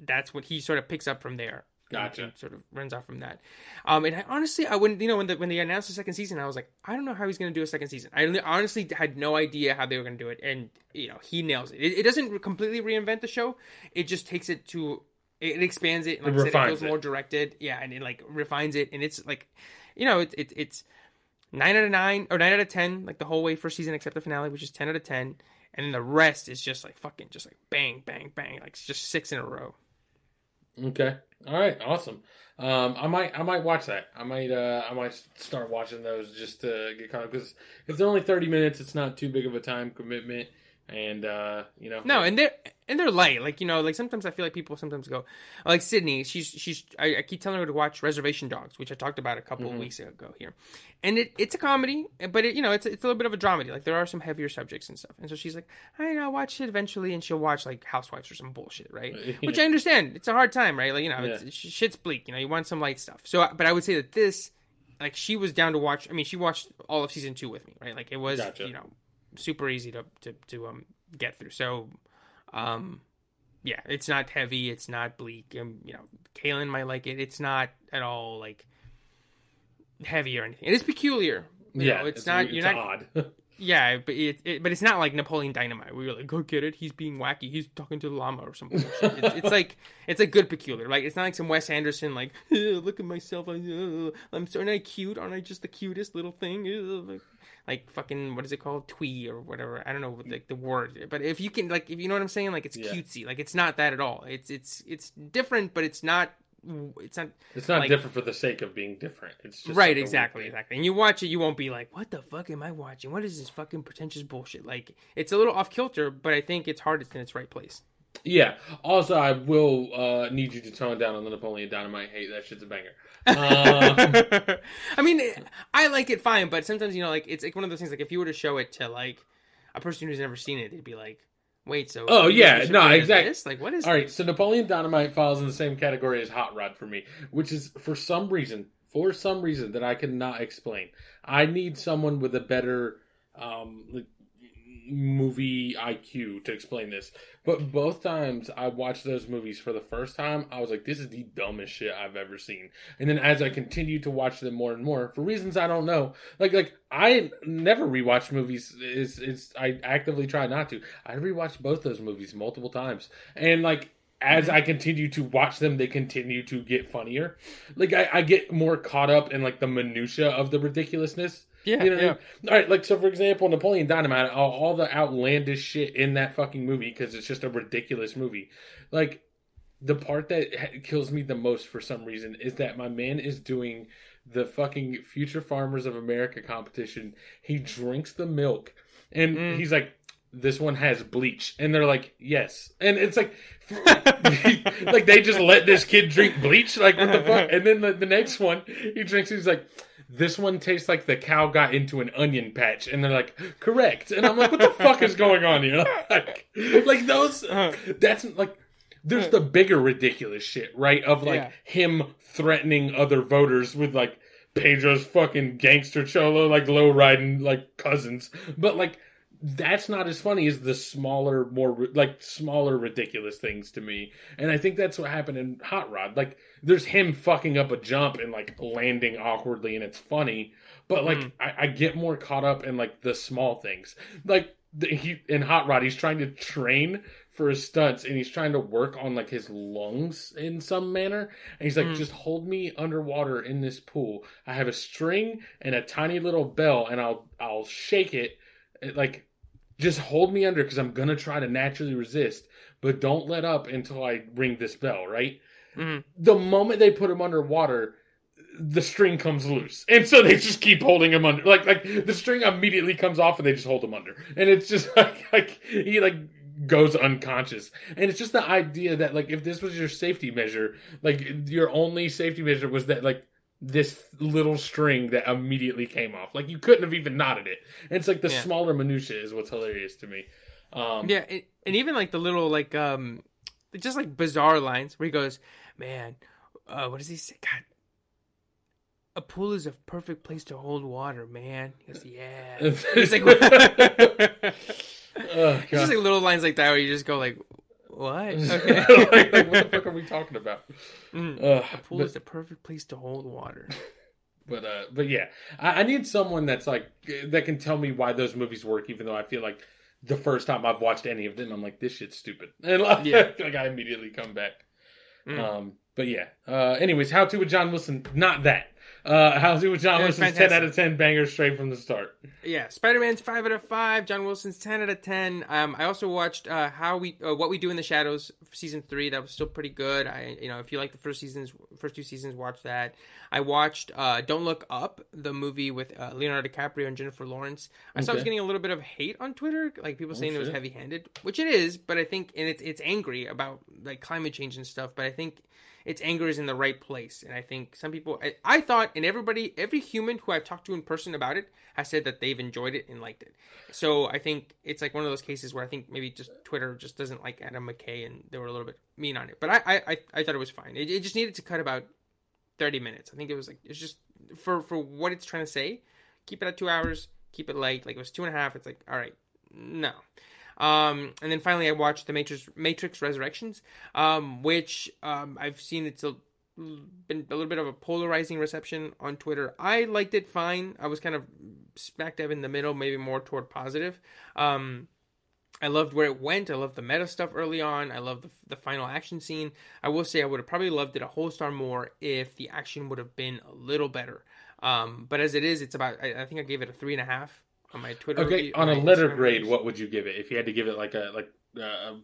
that's what he sort of picks up from there. Gotcha. sort of runs off from that. Um, and I honestly, I wouldn't, you know, when the, when they announced the second season, I was like, I don't know how he's going to do a second season. I honestly had no idea how they were going to do it, and you know, he nails it. It, it doesn't completely reinvent the show; it just takes it to, it, expands it. And like It I said, it feels it. more directed, yeah, and it like refines it, and it's like, you know, it, it it's nine out of nine or nine out of ten, like the whole way first season except the finale, which is ten out of ten, and then the rest is just like fucking, just like bang, bang, bang, like it's just six in a row. Okay. All right. Awesome. Um, I might I might watch that. I might uh I might start watching those just to get caught up because if they're only thirty minutes, it's not too big of a time commitment, and uh you know No, and they're and they're light. Like you know, like sometimes I feel like people sometimes go, like Sydney. She's she's. I, I keep telling her to watch Reservation Dogs, which I talked about a couple of weeks ago here, and it it's a comedy, but it you know it's it's a little bit of a dramedy. Like there are some heavier subjects and stuff, and so she's like, I I'll watch it eventually, and she'll watch like Housewives or some bullshit, right? Which I understand. It's a hard time, right? Like you know, it's, Yeah. shit's bleak. You know, you want some light stuff. So, but I would say that this. Like she was down to watch. I mean, she watched all of season two with me, right? Like it was, Gotcha. you know, super easy to to to um get through. So, um, yeah, it's not heavy. It's not bleak. Um, you know, Kaylin might like it. It's not at all like heavy or anything. It is peculiar. You yeah, know, it's, not. It's you're not. odd. Yeah, but it, it, but it's not like Napoleon Dynamite where you're like, go get it. He's being wacky. He's talking to the llama or something. it's, it's like it's like good peculiar. Like it's not like some Wes Anderson like look at myself. I, uh, I'm so aren't I cute? Aren't I just the cutest little thing? Uh, like, like fucking what is it called? Twee or whatever. I don't know what the, the word. But if you can like if you know what I'm saying, like it's Yeah. cutesy. Like it's not that at all. It's it's it's different, but it's not. It's not it's not like- different for the sake of being different. It's just right like exactly exactly and you watch it you won't be like what the fuck am i watching what is this fucking pretentious bullshit like it's a little off kilter but i think it's hardest in its right place Yeah. Also, I will uh, need you to tone down on the Napoleon Dynamite hate. That shit's a banger. Um, i mean i like it fine but sometimes you know like it's like one of those things like if you were to show it to like a person who's never seen it they'd be like wait so Oh, yeah, no, so good at exact- this? like what is all right, so Napoleon Dynamite falls in the same category as Hot Rod for me, which is for some reason, for some reason that I cannot explain. I need someone with a better um, like, movie IQ to explain this. But both times I watched those movies for the first time, I was like, "This is the dumbest shit I've ever seen." And then as I continued to watch them more and more, for reasons I don't know, like like I never rewatch movies. Is is I actively try not to. I rewatched both those movies multiple times, and like as I continue to watch them, they continue to get funnier. Like I, I get more caught up in like the minutia of the ridiculousness. Yeah, you know I yeah. mean? All right, like so. For example, Napoleon Dynamite, all, all the outlandish shit in that fucking movie because it's just a ridiculous movie. Like the part that kills me the most for some reason is that my man is doing the fucking Future Farmers of America competition. He drinks the milk and Mm. he's like, "This one has bleach," and they're like, "Yes," and it's like. like they just let this kid drink bleach like what the fuck and then the, the next one he drinks he's like this one tastes like the cow got into an onion patch and they're like correct. And i'm like what the fuck is going on here? Like, like those uh-huh. that's like there's the bigger ridiculous shit right of like Yeah. him threatening other voters with like pedro's fucking gangster cholo like low riding like cousins. But like that's not as funny as the smaller, more like smaller, ridiculous things to me. And I think that's what happened in Hot Rod. Like, there's him fucking up a jump and like landing awkwardly, and it's funny. But like, I, I get more caught up in like the small things. Like the, he in Hot Rod, he's trying to train for his stunts and he's trying to work on like his lungs in some manner and he's like Mm. just hold me underwater in this pool i have a string and a tiny little bell and i'll i'll shake It, like just hold me under because i'm gonna try to naturally resist but don't let up until i ring this bell right? Mhm. the moment they put him underwater the string comes loose. And so they just keep holding him under. Like like the string immediately comes off and they just hold him under. And it's just like like he like goes unconscious. And it's just the idea that like if this was your safety measure like your only safety measure was that like this little string that immediately came off like you couldn't have even knotted it and it's like the Yeah. smaller minutia is what's hilarious to me um Yeah, and, and even like the little like um, just like bizarre lines where he goes, "Man, uh, what does he say? God, a pool is a perfect place to hold water, man." He goes, "Yeah." It's like, oh, just like little lines like that where you just go like, "What?" Okay. like, like, what the fuck are we talking about? Mm. Ugh, A pool but, is the perfect place to hold water. but uh, but yeah, I, I need someone that's like that can tell me why those movies work, even though I feel like the first time I've watched any of them, I'm like, this shit's stupid, and like, Yeah. like I immediately come back. Mm. Um, but yeah. Uh, anyways, how to with John Wilson? Not that. Uh, with John Wilson's ten out of ten bangers straight from the start. Yeah, Spider Man's five out of five. John Wilson's ten out of ten. Um, I also watched uh, how we uh, what we do in the shadows season three. That was still pretty good. I you know if you like the first seasons, first two seasons, watch that. I watched uh, Don't Look Up, the movie with uh, Leonardo DiCaprio and Jennifer Lawrence. I saw it was getting a little bit of hate on Twitter, like people saying it was heavy handed, which it is. But I think and it's it's angry about like climate change and stuff. But I think its anger is in the right place. And I think some people, I, I thought, and everybody, every human who I've talked to in person about it has said that they've enjoyed it and liked it. So I think it's like one of those cases where I think maybe just Twitter just doesn't like Adam McKay and they were a little bit mean on it. But I, I, I, thought it was fine. It, it just needed to cut about 30 minutes. I think it was like, it's just for, for what it's trying to say, keep it at two hours, keep it light. Like it was two and a half. It's like, all right, no. Um, and then finally, I watched the Matrix Matrix Resurrections, um, which um, I've seen it's a, been a little bit of a polarizing reception on Twitter. I liked it fine. I was kind of smack dab in the middle, maybe more toward positive. Um, I loved where it went. I loved the meta stuff early on. I loved the, the final action scene. I will say I would have probably loved it a whole star more if the action would have been a little better. Um, but as it is, it's about. I, I think I gave it a three and a half on my Twitter. Okay, review- on a letter Instagram grade, reviews. what would you give it if you had to give it like a like uh, a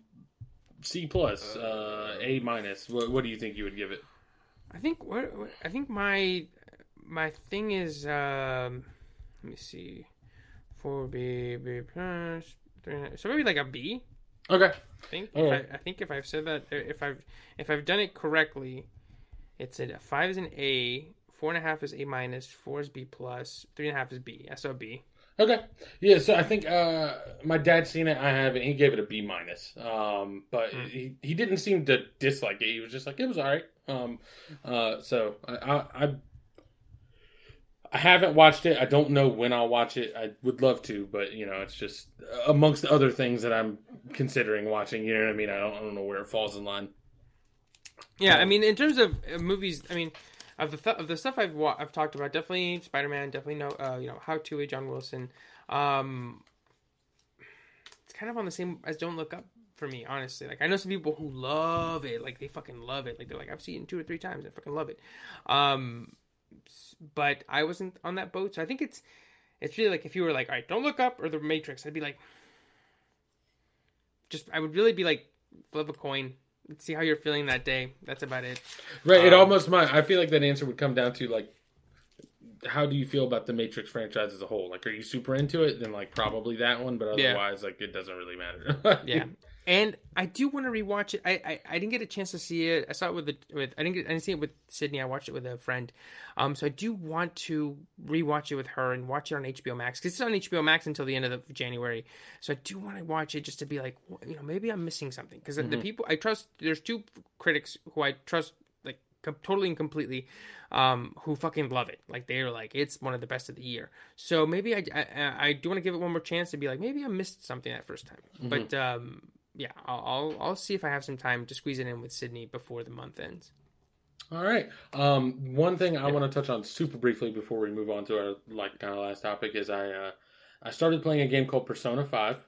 C plus, uh, A minus? What, what do you think you would give it? I think what, what I think my my thing is um let me see four B B plus three and so maybe like a B. Okay, I think if right. I, I think if I've said that if I've if I've done it correctly, it's a five is an A, four and a half is A minus, four is B plus, three and a half is B. So a B. okay, yeah. So I think uh, my dad's seen it. I haven't. He gave it a B minus. Um, but Hmm. he he didn't seem to dislike it. He was just like it was all right. Um, uh, so I, I I I haven't watched it. I don't know when I'll watch it. I would love to, but you know, it's just amongst the other things that I'm considering watching. You know what I mean? I don't I don't know where it falls in line. Yeah, I mean, in terms of uh, movies, I mean, of the th- of the stuff I've wa- I've talked about, definitely Spider Man, definitely no, uh, you know, How to John Wilson. Um, it's kind of on the same as Don't Look Up for me, honestly. Like I know some people who love it, like they fucking love it. Like they're like, I've seen it two or three times, I fucking love it. Um, but I wasn't on that boat, so I think it's it's really like if you were like, all right, Don't Look Up or The Matrix, I'd be like, just I would really be like, flip a coin. See how you're feeling that day. That's about it. Right. It Um, almost might. I feel like that answer would come down to like, how do you feel about the Matrix franchise as a whole? Like, are you super into it? Then like probably that one, but Yeah. otherwise, like it doesn't really matter. Yeah, and I do want to rewatch it. I, I I didn't get a chance to see it. I saw it with the with I didn't get I didn't see it with Sydney. I watched it with a friend. Um, so I do want to rewatch it with her and watch it on HBO Max because it's on HBO Max until the end of the January. So I do want to watch it just to be like, you know, maybe I'm missing something because the people I trust. There's two critics who I trust like totally and completely um, who fucking love it. Like they're like, it's one of the best of the year. So maybe I, I, I do want to give it one more chance to be like, maybe I missed something that first time. But um, yeah, I'll, I'll I'll see if I have some time to squeeze it in with Sydney before the month ends. All right. Um, one thing I want to touch on super briefly before we move on to our like kind of last topic is I uh, I started playing a game called Persona Five.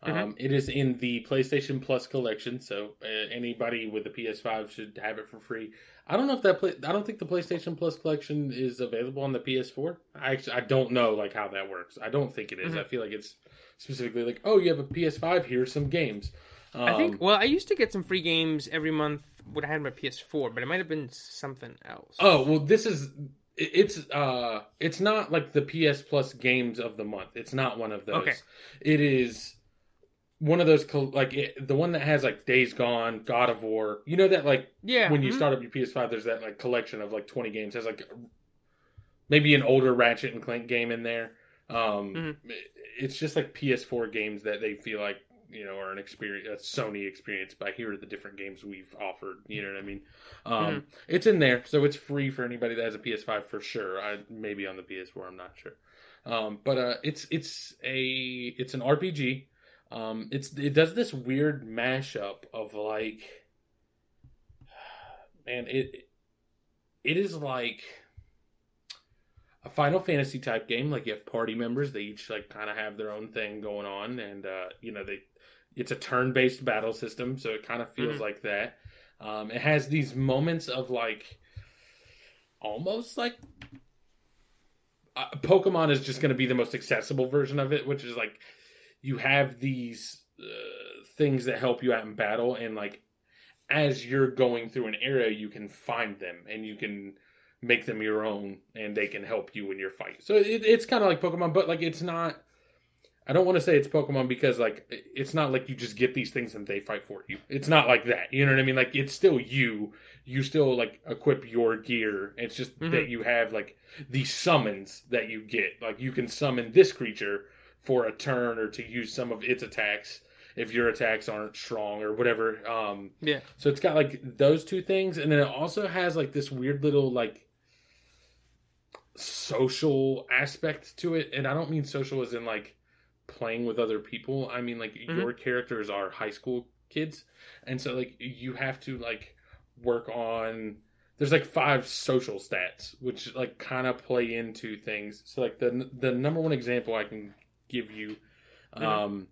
Um, it is in the PlayStation Plus collection, so uh, anybody with a PS5 should have it for free. I don't know if that play, I don't think the PlayStation Plus collection is available on the PS4. I actually I don't know like how that works. I don't think it is. Mhm. I feel like it's specifically like, oh, you have a PS5. Here's some games. Um, I think. Well, I used to get some free games every month when I had my PS4, but it might have been something else. Oh well, this is it's uh it's not like the PS Plus games of the month. It's not one of those. Okay. It is one of those like it, the one that has like Days Gone, God of War. You know that like yeah. when you mhm. start up your PS5, there's that like collection of like 20 games. Has like maybe an older Ratchet and Clank game in there. Um, Mhm. It's just like PS4 games that they feel like you know or an experience, a Sony experience. By here are the different games we've offered. You know what I mean? Um, It's in there, so it's free for anybody that has a PS5 for sure. I maybe on the PS4, I'm not sure. Um, but uh, it's it's a it's an RPG. Um, it's it does this weird mashup of like, man, it it is like a Final Fantasy type game. Like you have party members, they each like kind of have their own thing going on, and uh, you know they it's a turn based battle system, so it kind of feels Mhm. like that. Um, it has these moments of like almost like uh, Pokemon is just going to be the most accessible version of it, which is like you have these uh, things that help you out in battle, and like as you're going through an area, you can find them and you can make them your own, and they can help you in your fight. So it, it's kind of like Pokemon, but like it's not. I don't want to say it's Pokemon because like it's not like you just get these things and they fight for you. It's not like that. You know what I mean? Like it's still you. You still like equip your gear. It's just Mhm. that you have like these summons that you get. Like you can summon this creature for a turn or to use some of its attacks if your attacks aren't strong or whatever. Um Yeah. so it's got like those two things and then it also has like this weird little like social aspect to it and I don't mean social as in like playing with other people. I mean like Mhm. your characters are high school kids and so like you have to like work on there's like five social stats which like kind of play into things. So like the the number one example I can give you Mhm. um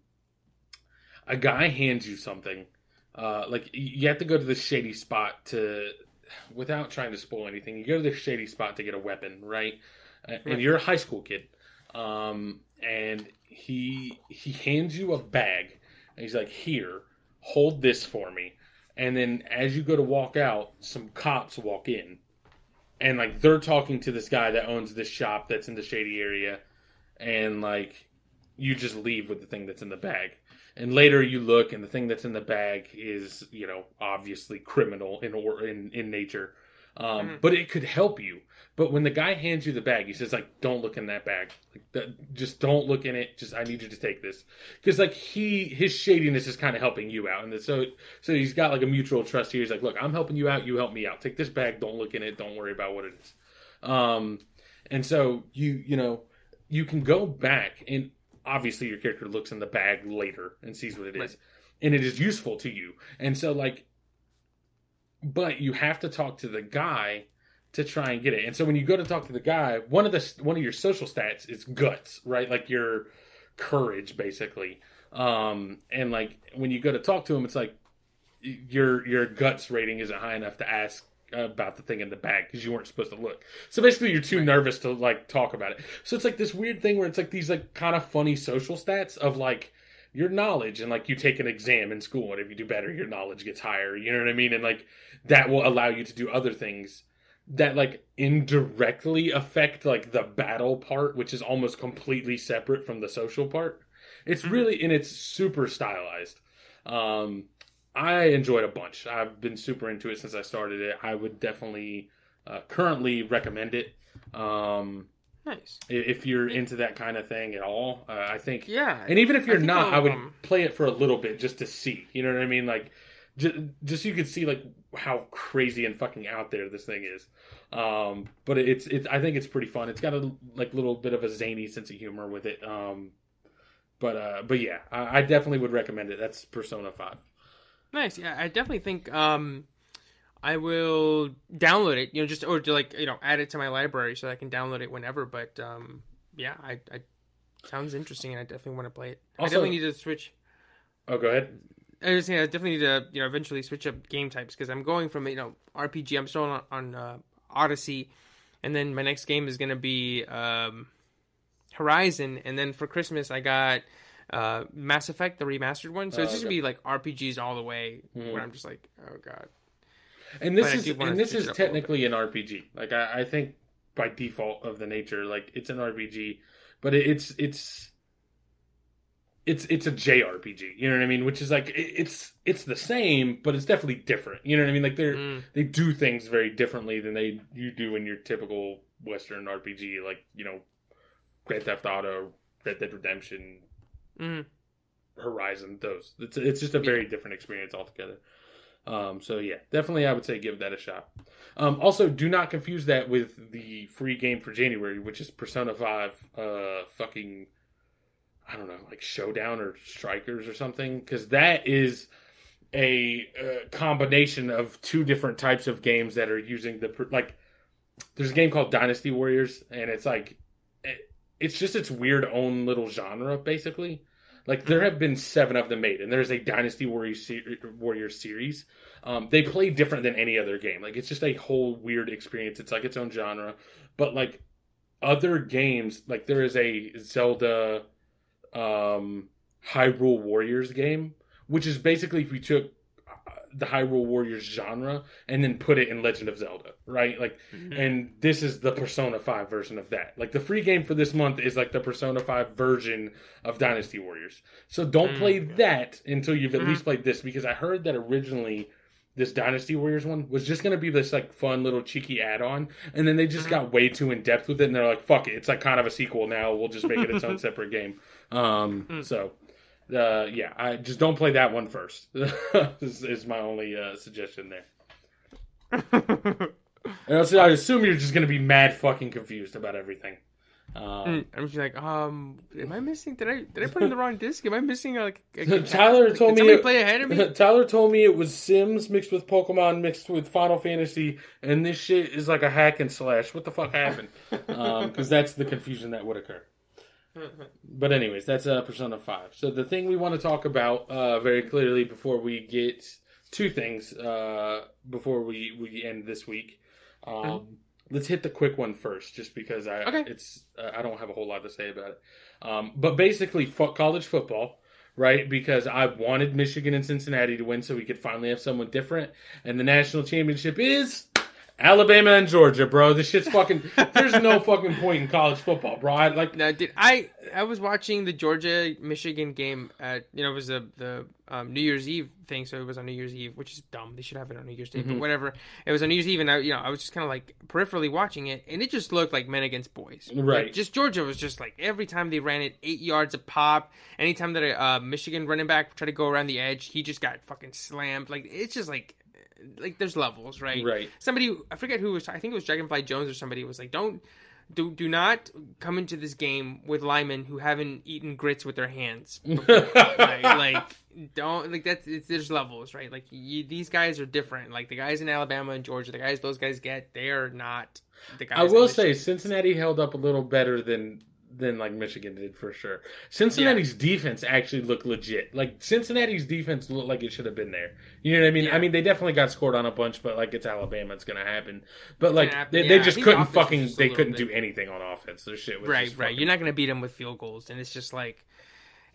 a guy hands you something uh like you have to go to the shady spot to without trying to spoil anything you go to this shady spot to get a weapon right? Uh, and you're a high school kid um and he he hands you a bag and he's like here hold this for me. And then as you go to walk out some cops walk in and like they're talking to this guy that owns this shop that's in the shady area and like you just leave with the thing that's in the bag and later you look and the thing that's in the bag is you know obviously criminal in or in in nature. Um, Mhm. but it could help you. But when the guy hands you the bag he says like don't look in that bag. Like that, just don't look in it. Just i need you to take this. Because like he his shadiness is kind of helping you out. And so so he's got like a mutual trust here. He's like look i'm helping you out. You help me out. Take this bag. Don't look in it. Don't worry about what it is. Um and so you you know you can go back and obviously your character looks in the bag later and sees what it is Right. and it is useful to you. And so like but you have to talk to the guy to try and get it. And so when you go to talk to the guy one of the one of your social stats is guts right? Like your courage basically. Um and like when you go to talk to him it's like your your guts rating isn't high enough to ask about the thing in the bag because you weren't supposed to look. So basically, you're too nervous to like talk about it. So it's like this weird thing where it's like these like kind of funny social stats of like your knowledge and like you take an exam in school and if you do better, your knowledge gets higher. You know what I mean? And like that will allow you to do other things that like indirectly affect like the battle part, which is almost completely separate from the social part. It's Mhm. really and it's super stylized. Um, I enjoyed a bunch. I've been super into it since I started it. I would definitely uh, currently recommend it. Um, Nice. if you're into that kind of thing at all, uh, I think. Yeah. And even if you're think not, I'll, I would um, play it for a little bit just to see. You know what I mean? Like, just, just so you could see like how crazy and fucking out there this thing is. Um, but it's it's. I think it's pretty fun. It's got a like little bit of a zany sense of humor with it. Um, but uh, but yeah, I, I definitely would recommend it. That's Persona Five. Nice. Yeah, I definitely think um, I will download it. You know, just or to like you know add it to my library so I can download it whenever. But um, yeah, I, I sounds interesting, and I definitely want to play it. I definitely need to switch. Oh, go ahead. I was saying I definitely need to you know eventually switch up game types because I'm going from you know RPG. I'm still on, on uh, Odyssey, and then my next game is gonna be um, Horizon, and then for Christmas I got uh, Mass Effect, the remastered one. So it's Oh, just okay. gonna be like RPGs all the way. Mhm. Where I'm just like, oh god. And this But is and this is it up a little technically an RPG. Like I, I think by default of the nature, like it's an RPG, but it, it's it's it's it's a JRPG. You know what I mean? Which is like it, it's it's the same, but it's definitely different. You know what I mean? Like they're Mm. they do things very differently than they you do in your typical Western RPG. Like you know, Grand Theft Auto, Red Dead Redemption, Mm. Horizon, those. It's it's just a very different experience altogether. Um, so yeah, definitely I would say give that a shot. Um, also, do not confuse that with the free game for January, which is Persona Five. Uh, fucking, I don't know, like Showdown or Strikers or something, because that is a uh, combination of two different types of games that are using the like. There's a game called Dynasty Warriors, and it's like, it, it's just its weird own little genre, basically. Like there have been seven of them made, and there's a Dynasty Warrior Warrior series. Um, they play different than any other game. Like it's just a whole weird experience. It's like its own genre, but like other games, like there is a Zelda, um, Hyrule Warriors game, which is basically if you took the Hyrule Warriors genre and then put it in Legend of Zelda, right? Like Mhm. and this is the Persona 5 version of that. Like the free game for this month is like the Persona 5 version of Dynasty Warriors. So don't Mm. play that until you've at Mhm. least played this because I heard that originally this Dynasty Warriors one was just going to be this like fun little cheeky add-on and then they just Mhm. got way too in depth with it and they're like fuck it it's like kind of a sequel now we'll just make it its own separate game. Um Mm. so uh yeah, I just don't play that one first. is, is my only uh, suggestion there. And also, I assume you're just gonna be mad fucking confused about everything. Um, I'm just like, um, am I missing? Did I did I put in the wrong disc? Am I missing like? A, Tyler like, told me it- play ahead of me. Tyler told me it was Sims mixed with Pokemon mixed with Final Fantasy, and this shit is like a hack and slash. What the fuck happened? Because that's the confusion that would occur. But anyways, that's uh, Persona Five. So the thing we want to talk about uh, very clearly before we get two things uh, before we we end this week. Um, Let's hit the quick one first, just because I Okay. it's uh, I don't have a whole lot to say about it. Um, but basically, fo- college football, right? Because I wanted Michigan and Cincinnati to win, so we could finally have someone different. And the national championship is Alabama and Georgia, bro. This shit's fucking. there's no fucking point in college football, bro. I, like Now, did I? I was watching the Georgia Michigan game at you know it was the the um, New Year's Eve thing, so it was on New Year's Eve, which is dumb. They should have it on New Year's Day, Mhm. but whatever. It was on New Year's Eve, and I you know I was just kind of like peripherally watching it, and it just looked like men against boys. Right. Like, just Georgia was just like every time they ran it, eight yards a pop. Anytime that a uh, Michigan running back tried to go around the edge, he just got fucking slammed. Like it's just like like there's levels, right? right. somebody I forget who was I think it was Dragonfly Jones or somebody was like don't do do not come into this game with linemen who haven't eaten grits with their hands like, like don't like that's it's, there's levels right like you, these guys are different like the guys in Alabama and Georgia the guys those guys get they are not the guys I will say Cincinnati held up a little better than than like Michigan did for sure. Cincinnati's defense actually looked legit. Like Cincinnati's defense looked like it should have been there. You know what I mean? Yeah. I mean they definitely got scored on a bunch, but like it's Alabama, it's gonna happen. But like happen, they, yeah. they just couldn't fucking just they couldn't bit- do anything on offense. Their shit was right just right fucking- you're not gonna beat them with field goals and it's just like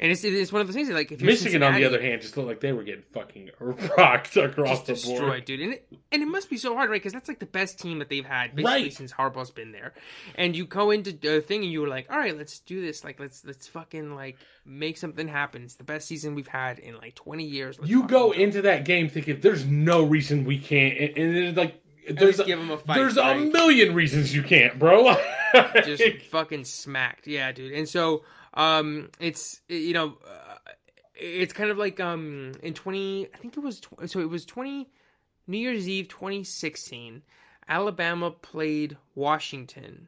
and it's it's one of those things that, like if you're Michigan on the other hand just looked like they were getting fucking rocked across the board. dude. And it, and it must be so hard, right? Because that's like the best team that they've had basically Right. since Harbaugh's been there. And you go into the thing and you were like, all right, let's do this. Like, let's let's fucking like make something happen. It's the best season we've had in like 20 years. Let's You go into that game thinking there's no reason we can't, and, and it's like there's 'em a fight, there's a million reasons you can't, bro. just fucking smacked. Yeah, dude. And so um it's you know uh, it's kind of like um in 20 I think it was tw- so it was 20 New Year's Eve 2016 Alabama played Washington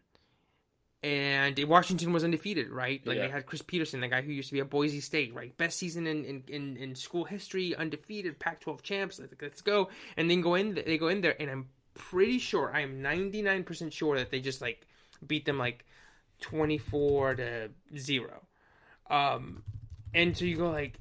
and Washington was undefeated, right? Like Yeah. they had Chris Petersen, the guy who used to be at Boise State, right? Best season in in, in, in school history, undefeated, Pac-12 champs. Like, let's go, and then go in. They go in there, and I'm pretty sure, I am 99 percent sure that they just like beat them like 24 to zero. Um, and so you go like,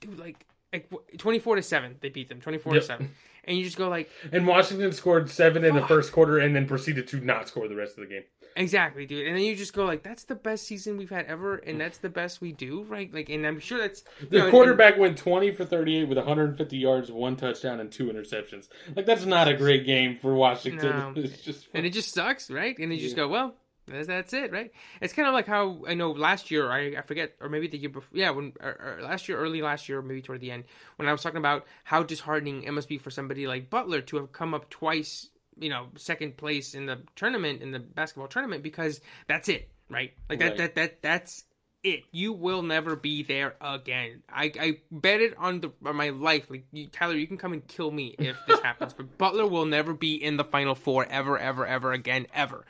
dude, like like twenty four to seven, they beat them twenty four Yep. to seven, and you just go like, And Washington scored seven in the first quarter and then proceeded to not score the rest of the game. exactly, dude, and then you just go like, that's the best season we've had ever, and that's the best we do, right? Like, and I'm sure that's The know, and- quarterback went 20 for 38 with 150 yards, one touchdown, and two interceptions. Like, that's not a great game for Washington. No. It's just. and it just sucks, right? And you just go, well, that's, that's it, right? It's kind of like how I know last year, I, I forget, or maybe the year before, yeah, when or, or last year, early last year, maybe toward the end, when I was talking about how disheartening it must be for somebody like Butler to have come up twice, you know, second place in the tournament in the basketball tournament because that's it, right? Like that, Right. that, that, that's it. You will never be there again. I, I bet it on the on my life. Like you, Tyler, you can come and kill me if this happens, but Butler will never be in the Final Four ever, ever, ever again, ever.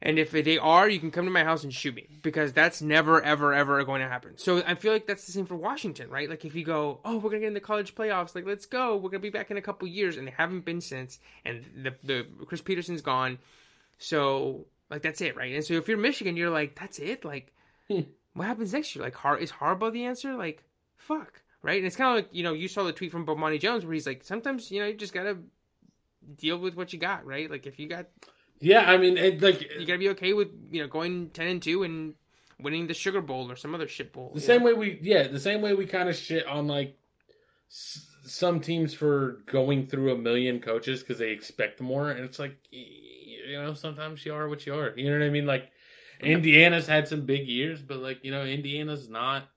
And if they are, you can come to my house and shoot me because that's never, ever, ever going to happen. So I feel like that's the same for Washington, right? Like if you go, oh, we're gonna get in the college playoffs, like let's go, we're gonna be back in a couple years, and they haven't been since, and the the Chris Petersen's gone, so like that's it, right? And so if you're Michigan, you're like, that's it, like Hmm. what happens next year? Like, Har- is Harbaugh the answer? Like, fuck, right? And it's kind of like you know, you saw the tweet from Bomani Jones where he's like, sometimes you know, you just gotta deal with what you got, right? Like if you got Yeah, I mean, it, like. you gotta be okay with you know going ten and two and winning the Sugar Bowl or some other shit bowl. The same know? way we, yeah, the same way we kind of shit on like s- some teams for going through a million coaches because they expect more, and it's like, you know, sometimes you are what you are. You know what I mean? Like, Indiana's had some big years, but like, you know, Indiana's not,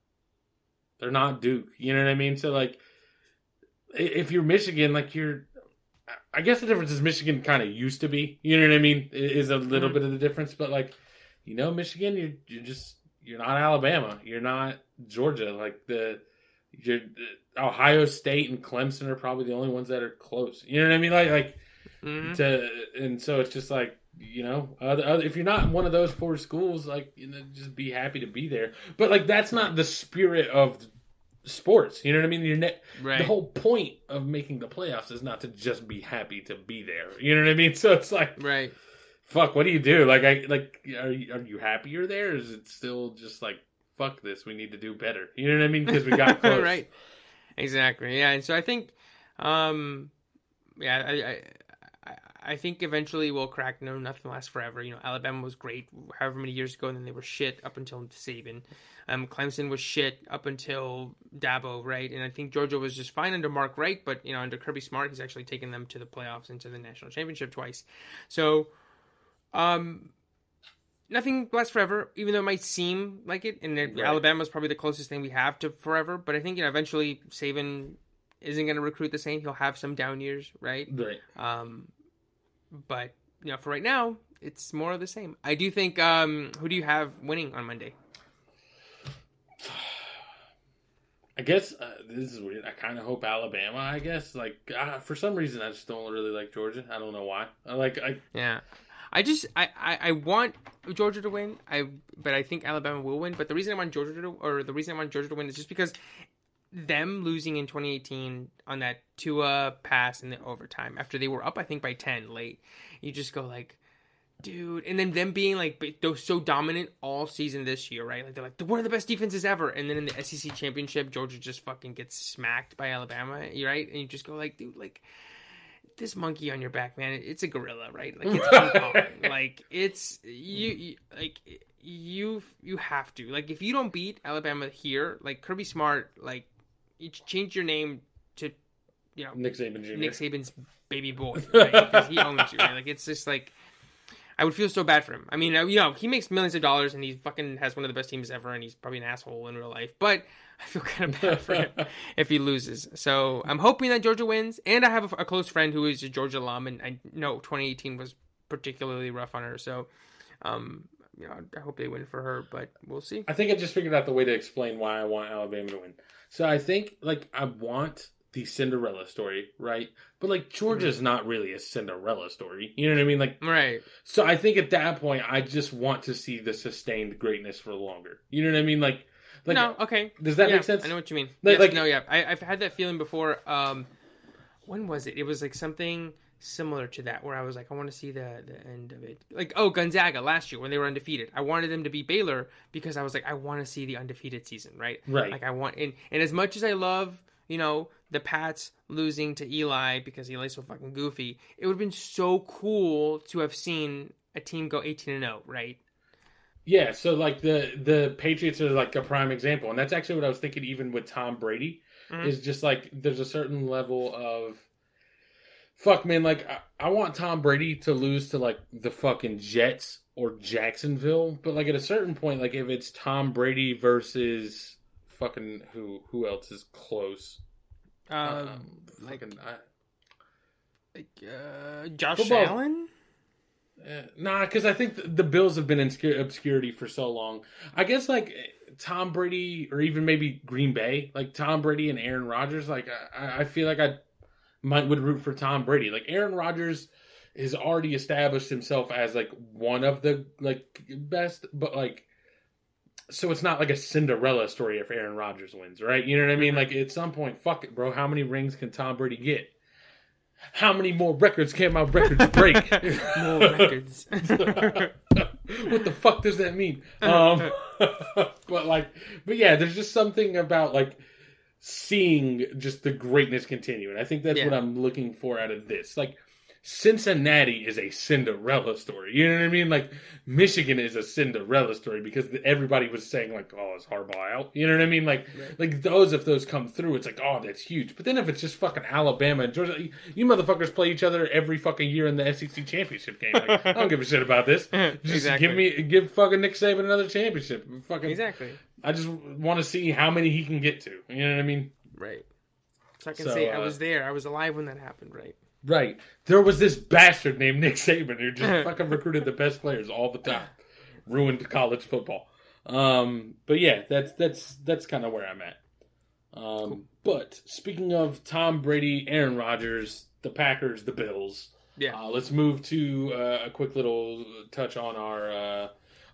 they're not Duke. You know what I mean? So like, if you're Michigan, like you're. I guess the difference is Michigan kind of used to be. You know what I mean? I- Is a little Mhm. bit of the difference, but like, you know, Michigan, you're you're just you're not Alabama. You're not Georgia. Like the you're Ohio State and Clemson are probably the only ones that are close. You know what I mean? Like like Mhm. to and so it's just like you know other, other, if you're not one of those four schools like you know just be happy to be there but like that's not the spirit of sports you know what i mean you're ne- right. the whole point of making the playoffs is not to just be happy to be there you know what i mean so it's like right. fuck what do you do like i like are you, are you happier there? Is it still just like fuck this we need to do better you know what i mean because we got close right. Exactly. Yeah, and so I think, um, yeah, I, I, I, think eventually we'll crack. No, nothing lasts forever. You know, Alabama was great, however many years ago, and then they were shit up until Saban. Um, Clemson was shit up until Dabo, right? And I think Georgia was just fine under Mark Richt, but you know, under Kirby Smart, he's actually taken them to the playoffs and to the national championship twice. So, um, nothing lasts forever, even though it might seem like it. And Right. Alabama's probably the closest thing we have to forever. But I think you know eventually Saban isn't going to recruit the same. He'll have some down years, right? right Um, but you know, for right now, it's more of the same. I do think. Um, who do you have winning on Monday? I guess uh, this is weird. I kind of hope Alabama. I guess like uh, for some reason I just don't really like Georgia. I don't know why. I like I Yeah. I just I, I, I want Georgia to win. I but I think Alabama will win. But the reason I want Georgia to or the reason I want Georgia to win is just because them losing in 2018 on that Tua pass in the overtime after they were up I think by 10 late. You just go like dude. And then them being like they're so dominant all season this year right? Like they're like they're one of the best defenses ever. And then in the sec championship georgia just fucking gets smacked by alabama you right? And you just go like dude like this monkey on your back man it's a gorilla right? Like it's like it's you, you like you you have to. Like if you don't beat alabama here like kirby smart like you change your name to you know Nick Saban Jr. Nick Saban's baby boy right? because he owns you. Right? Like it's just like I would feel so bad for him. I mean, uh, you know, he makes millions of dollars and he fucking has one of the best teams ever, and he's probably an asshole in real life. But I feel kind of bad for him if he loses. So I'm hoping that Georgia wins, and I have a, a close friend who is a Georgia alum, and I know 2018 was particularly rough on her. So, um, you know, I hope they win for her, but we'll see. I think I just figured out the way to explain why I want Alabama to win. So I think like I want the Cinderella story, right? But like Georgia's Mm-hmm. not really a Cinderella story. You know what I mean? Like Right. so I think at that point I just want to see the sustained greatness for longer. You know what I mean? Like like no, okay. does that yeah, make sense? I know what you mean. Like- Yes, like- no, yeah, I, I've had that feeling before. Um, when was it? It was like something similar to that, where I was like, I want to see the the end of it. Like, oh, Gonzaga last year when they were undefeated, I wanted them to be Baylor because I was like, I want to see the undefeated season, right? Right. Like, I want, and and as much as I love, you know, the Pats losing to Eli because Eli's so fucking goofy, it would have been so cool to have seen a team go eighteen and zero, right? Yeah, so like the the Patriots are like a prime example, and that's actually what I was thinking. Even with Tom Brady, Mhm. is just like there's a certain level of fuck, man. Like I, I want Tom Brady to lose to like the fucking Jets or Jacksonville, but like at a certain point, like if it's Tom Brady versus fucking who who else is close? Uh, Um, like, fucking, I, like uh, Josh Football. Allen. Uh, nah, because I think the, the Bills have been in obscur- obscurity for so long. I guess like Tom Brady or even maybe Green Bay, like Tom Brady and Aaron Rodgers. Like I, I feel like I might would root for Tom Brady. Like Aaron Rodgers has already established himself as like one of the like best, but like so it's not like a Cinderella story if Aaron Rodgers wins, right? You know what I mean? Like at some point, fuck it, bro. How many rings can Tom Brady get? How many more records can my records break? More records. what the fuck does that mean? Um, but like, but yeah, there's just something about like seeing just the greatness continue, and I think that's Yeah. what I'm looking for out of this. Like, Cincinnati is a Cinderella story. You know what I mean? Like, Michigan is a Cinderella story because everybody was saying like, "Oh, is Harbaugh out?" You know what I mean? Like, Right. like those if those come through, it's like, "Oh, that's huge." But then if it's just fucking Alabama and Georgia, you motherfuckers play each other every fucking year in the SEC championship game. Like, I don't give a shit about this. Just Exactly. give me give fucking Nick Saban another championship. Fucking exactly. I just want to see how many he can get to. You know what I mean? Right. So I can So, say I uh, was there. I was alive when that happened. Right. Right. There was this bastard named Nick Saban who just fucking recruited the best players all the time. Ruined college football. Um, but yeah, that's that's that's kind of where I'm at. Um, But speaking of Tom Brady, Aaron Rodgers, the Packers, the Bills, Yeah. uh, let's move to uh, a quick little touch on our uh,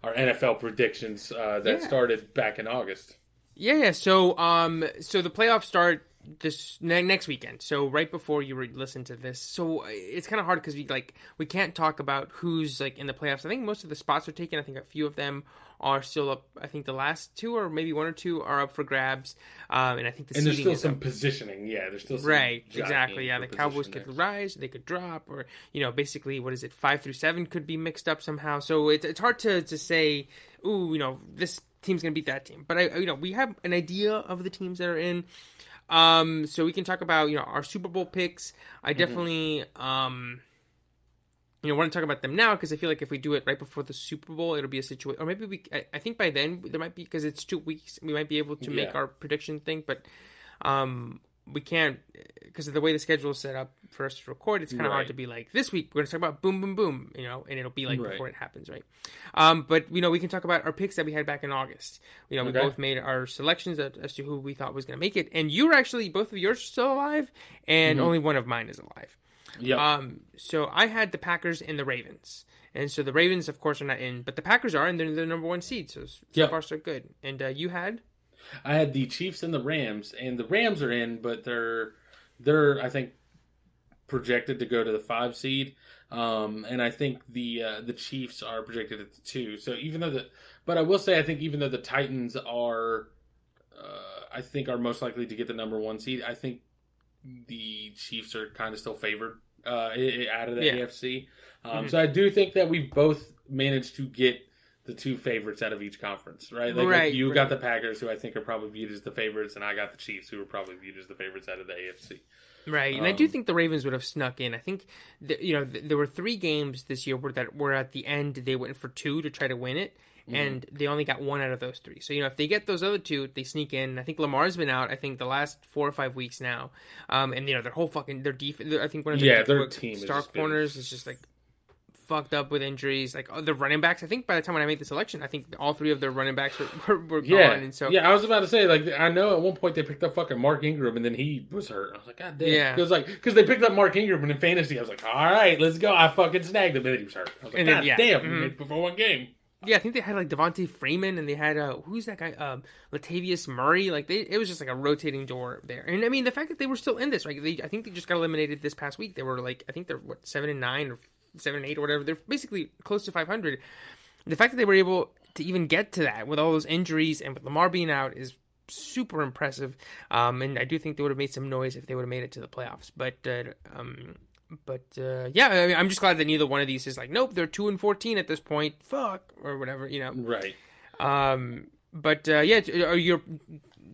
our NFL predictions uh, that Yeah. started back in August. Yeah, yeah. So, um, so the playoffs start this ne- next weekend. So right before you re- listen to this, so uh, it's kind of hard because we like we can't talk about who's like in the playoffs. I think most of the spots are taken. I think a few of them are still up. I think the last two or maybe one or two are up for grabs. Um, and I think the And there's still some up. positioning. Yeah, there's still some Right, exactly. Yeah, the Cowboys position could rise, they could drop, or you know, basically, what is it? Five through seven could be mixed up somehow. So it's it's hard to to say, ooh, you know, this team's gonna beat that team. But I, you know, we have an idea of the teams that are in. Um, so we can talk about you know our Super Bowl picks. I Mm-hmm. definitely um. You know, want to talk about them now because I feel like if we do it right before the Super Bowl, it'll be a situation, or maybe we. I, I think by then there might be because it's two weeks, we might be able to make our prediction thing, but um, we can't because of the way the schedule is set up for us to record. It's kind of hard to be like this week we're going to talk about boom, boom, boom, you know, and it'll be like Right. before it happens, right? Um, but you know, we can talk about our picks that we had back in August. You know, we both made our selections as to who we thought was going to make it, and you were actually both of yours are still alive, and Mm-hmm. only one of mine is alive. Yep. Um, so I had the Packers and the Ravens, and so the Ravens, of course, are not in, but the Packers are, and they're the number one seed. So so Yep. far so good. And uh, you had I had the Chiefs and the Rams, and the Rams are in, but they're they're I think projected to go to the five seed, um, and I think the uh, the Chiefs are projected at the two. So even though the, but I will say I think even though the Titans are, uh, I think are most likely to get the number one seed. I think the Chiefs are kind of still favored uh, out of the Yeah. AFC. Um, Mhm. So I do think that we've both managed to get the two favorites out of each conference, right? Like, like you right. got the Packers, who I think are probably viewed as the favorites, and I got the Chiefs, who are probably viewed as the favorites out of the AFC. Right, and I do Um, think the Ravens would have snuck in. I think th- you know th- there were three games this year where that were at the end they went for two to try to win it, Mm-hmm. and they only got one out of those three. So you know if they get those other two, they sneak in. I think Lamar's been out. I think the last four or five weeks now, um, and you know their whole fucking their defense. I think one of their Yeah, their team star just been- corners is just like fucked up with injuries. Like oh, the running backs. I think by the time when I made the selection, I think all three of their running backs were, were, were Yeah, gone, and so yeah, I was about to say like I know at one point they picked up fucking Mark Ingram, and then he was hurt. I was like, God damn, Yeah. Because like because they picked up Mark Ingram, and in fantasy, I was like, all right, let's go. I fucking snagged him, and then he was hurt. I was like, And then- God yeah. damn, Mhm. before one game. yeah, I think they had like Devonta Freeman and they had uh who's that guy um Latavius Murray. Like they it was just like a rotating door there. And I mean the fact that they were still in this, right? They I think they just got eliminated this past week. They were like I think they're what seven and nine or seven and eight or whatever. They're basically close to five hundred. The fact that they were able to even get to that with all those injuries and with Lamar being out is super impressive. Um, and I do think they would have made some noise if they would have made it to the playoffs. But uh, um, but uh, yeah, I mean, I'm just glad that neither one of these is like, nope, they're two and fourteen at this point. Fuck or whatever, you know. Right. Um, but uh, yeah, are your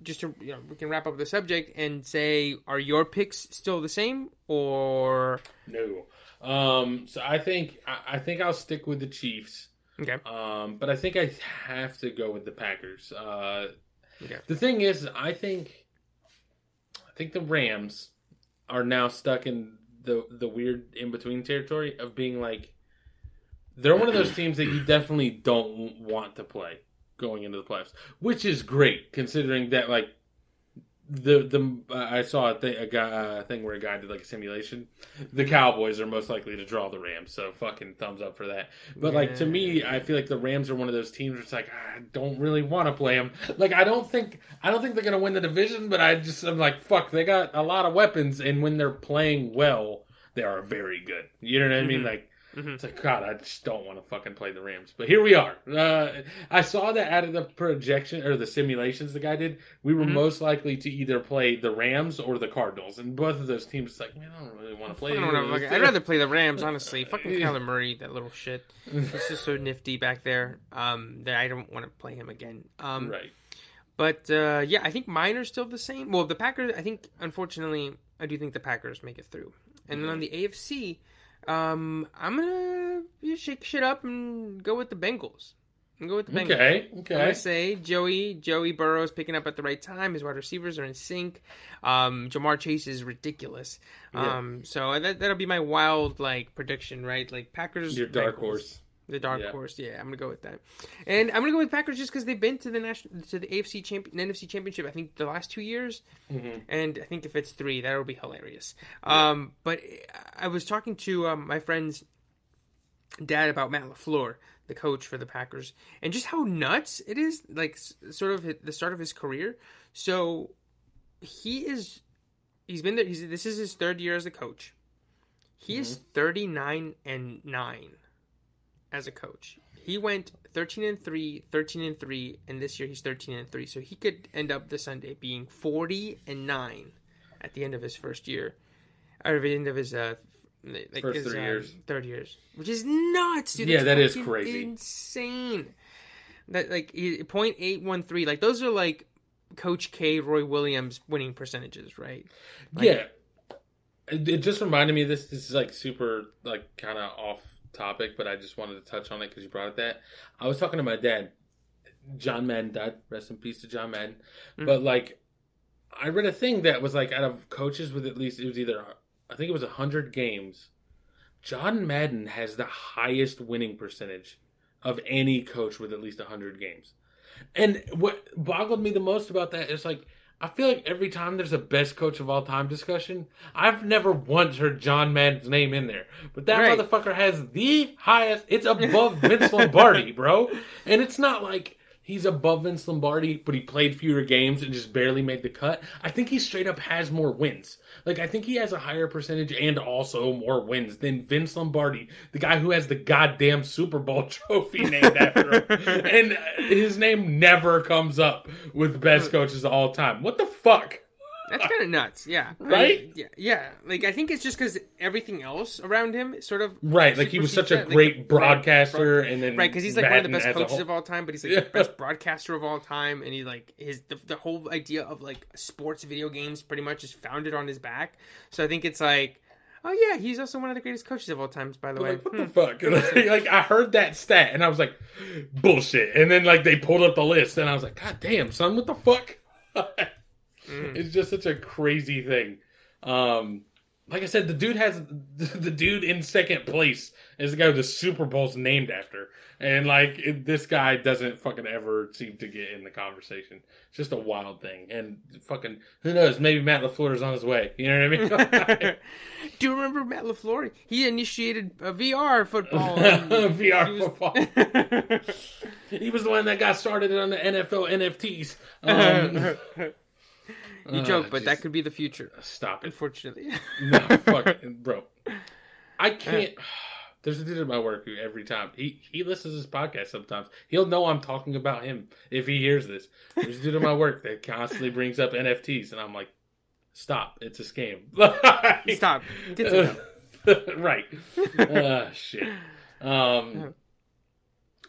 just to you know we can wrap up the subject and say, are your picks still the same or no? Um, so I think I, I think I'll stick with the Chiefs. Okay. Um, but I think I have to go with the Packers. Uh, Okay. The thing is, I think, I think the Rams are now stuck in the the weird in between territory of being like, they're one of those teams that you definitely don't want to play going into the playoffs, which is great considering that like the the uh, I saw a thing a guy uh, thing where a guy did like a simulation. The Cowboys are most likely to draw the Rams, so fucking thumbs up for that. But like to me, I feel like the Rams are one of those teams. Where it's like I don't really want to play them. Like I don't think I don't think they're gonna win the division, but I just I'm like fuck. They got a lot of weapons, and when they're playing well, they are very good. You know what I mean? Mhm. Like Mhm. it's like God, I just don't want to fucking play the Rams. But here we are. Uh, I saw that out of the projection or the simulations the guy did. We were Mhm. most likely to either play the Rams or the Cardinals, and both of those teams. It's like man, I don't really want to play. I don't know, like, I'd rather play the Rams, honestly. Fucking. Kyler Murray, that little shit. He's just so nifty back there. Um, that I don't want to play him again. Um, right. But uh, yeah, I think mine are still the same. Well, the Packers, I think, unfortunately, I do think the Packers make it through. And then on the AFC, um, I'm gonna shake shit up and go with the Bengals. And go with the Bengals. Okay. I'm Okay. gonna say Joey Joey Burrow's picking up at the right time. His wide receivers are in sync. Um, Ja'Marr Chase is ridiculous. Yeah. Um, so that that'll be my wild like prediction, right? Like Packers. Your dark Bengals. horse. The dark Yeah. horse, yeah, I'm gonna go with that, and I'm gonna go with Packers just because they've been to the national, to the AFC champion, NFC championship. I think the last two years, hmm and I think if it's three, that would be hilarious. Um, but I was talking to um, my friend's dad about Matt LaFleur, the coach for the Packers, and just how nuts it is. Like sort of the start of his career. So he is, he's been there. He's this is his third year as a coach. He is 39 and nine as a coach. He went 13 and 3, 13 and 3, and this year he's 13 and 3. So he could end up this Sunday being 40 and 9 at the end of his first year. Or at the end of his uh like First his, three um, years. Third years. Which is nuts, dude. Yeah, That's that is crazy. Insane. That like point eight one three. Like those are like Coach K, Roy Williams winning percentages, right? Like- yeah. It, it just reminded me this. This is like super, like kind of off topic, but I just wanted to touch on it because you brought it that. I was talking to my dad. John Madden died. Rest in peace to John Madden. Mhm. But like, I read a thing that was like out of coaches with at least it was either I think it was hundred games. John Madden has the highest winning percentage of any coach with at least hundred games. And what boggled me the most about that is like I feel like every time there's a best coach of all time discussion, I've never once heard John Madden's name in there. But that Right. motherfucker has the highest. It's above Vince Lombardi, bro. And it's not like he's above Vince Lombardi, but he played fewer games and just barely made the cut. I think he straight up has more wins. Like I think he has a higher percentage and also more wins than Vince Lombardi, the guy who has the goddamn Super Bowl trophy named after him. and his name never comes up with best coaches of all time. What the fuck? That's kind of nuts, yeah. I mean, Right? yeah, yeah. Like I think it's just because everything else around him sort of Right, like he was such a that, great like, broadcaster, and then right because he's like one of the best coaches whole- of all time, but he's like Yeah. the best broadcaster of all time, and he like his the, the whole idea of like sports video games pretty much is founded on his back. So I think it's like. Oh yeah, he's also one of the greatest coaches of all times. By the way, Like, what Hmm. the fuck? like, like, I heard that stat and I was like, bullshit. And then like they pulled up the list and I was like, God damn, son, what the fuck? Mm. It's just such a crazy thing. Um, like I said, the dude has the dude in second place is the guy who the Super Bowl's named after, and like it, this guy doesn't fucking ever seem to get in the conversation. It's just a wild thing, and fucking who knows? Maybe Matt LaFleur is on his way. You know what I mean? Do you remember Matt LaFleur? He initiated a VR football. VR He was- football. he was the one that got started on the NFL NFTs. Um, you uh, joke, but that could be the future. stop it. Unfortunately. No, fuck, bro. I can't. There's a dude at my work who every time he he listens to this podcast. Sometimes he'll know I'm talking about him if he hears this. There's a dude at my work that constantly brings up NFTs, and I'm like, stop! It's a scam. Stop. Right. uh, shit. Um,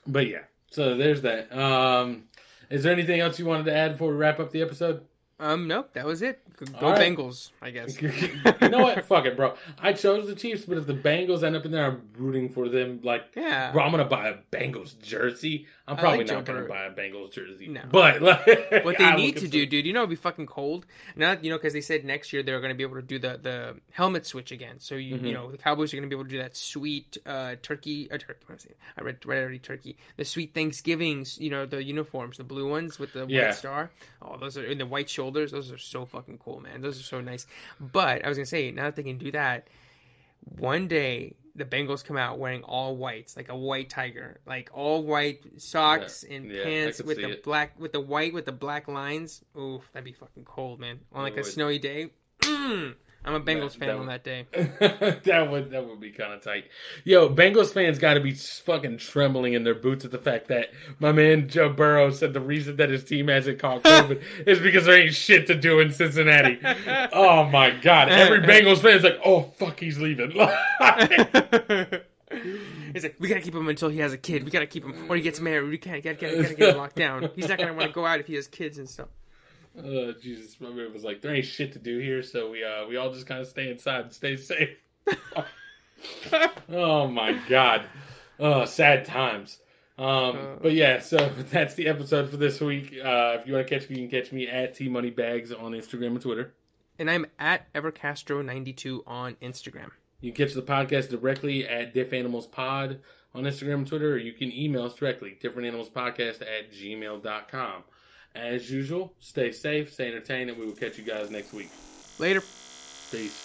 but yeah. So there's that. Um, is there anything else you wanted to add before we wrap up the episode? Um, nope, that was it. Go All right. Bengals, I guess. you know what? Fuck it, bro. I chose the Chiefs, but if the Bengals end up in there, I'm rooting for them. Like, Yeah. bro, I'm gonna buy a Bengals jersey. I'm probably like Joe not gonna buy a Bengals jersey. No. but like, What they I need to do, dude, you know, it'd be fucking cold. Now, you know, because they said next year they're going to be able to do the, the helmet switch again. So you, Mm-hmm. you know, the Cowboys are going to be able to do that sweet uh, turkey, uh, turkey. I? I read, read already turkey. The sweet Thanksgivings, you know, the uniforms, the blue ones with the Yeah. white star. Oh, those are in the white shoulders. Those are so fucking cool, man. Those are so nice. But I was gonna say, now that they can do that, one day the Bengals come out wearing all whites, like a white tiger, like all white socks Yeah. and Yeah, pants with the it. black, with the white with the black lines. Oof, that'd be fucking cold, man. On like It a would. snowy day. Mm, I'm a Bengals That- fan that on that day. that would that would be kind of tight. Yo, Bengals fans got to be fucking trembling in their boots at the fact that my man Joe Burrow said the reason that his team hasn't caught COVID is because there ain't shit to do in Cincinnati. oh my god! Every Bengals fan's like, oh fuck, he's leaving. He's like, we gotta keep him until he has a kid. We gotta keep him, or he gets married. We can't, gotta, gotta, gotta get him locked down. He's not gonna want to go out if he has kids and stuff. Uh, Jesus, my was like, there ain't shit to do here, so we uh we all just kind of stay inside and stay safe. oh my god, oh sad times. Um, but yeah, so that's the episode for this week. Uh, if you want to catch me, you can catch me at T Money Bags on Instagram and Twitter. And I'm at Evercastro92 on Instagram. You can catch the podcast directly at Diff Animals Pod on Instagram and Twitter, or you can email us directly, differentanimalspodcast at gmail.com. As usual, stay safe, stay entertained, and we will catch you guys next week. Later. Peace.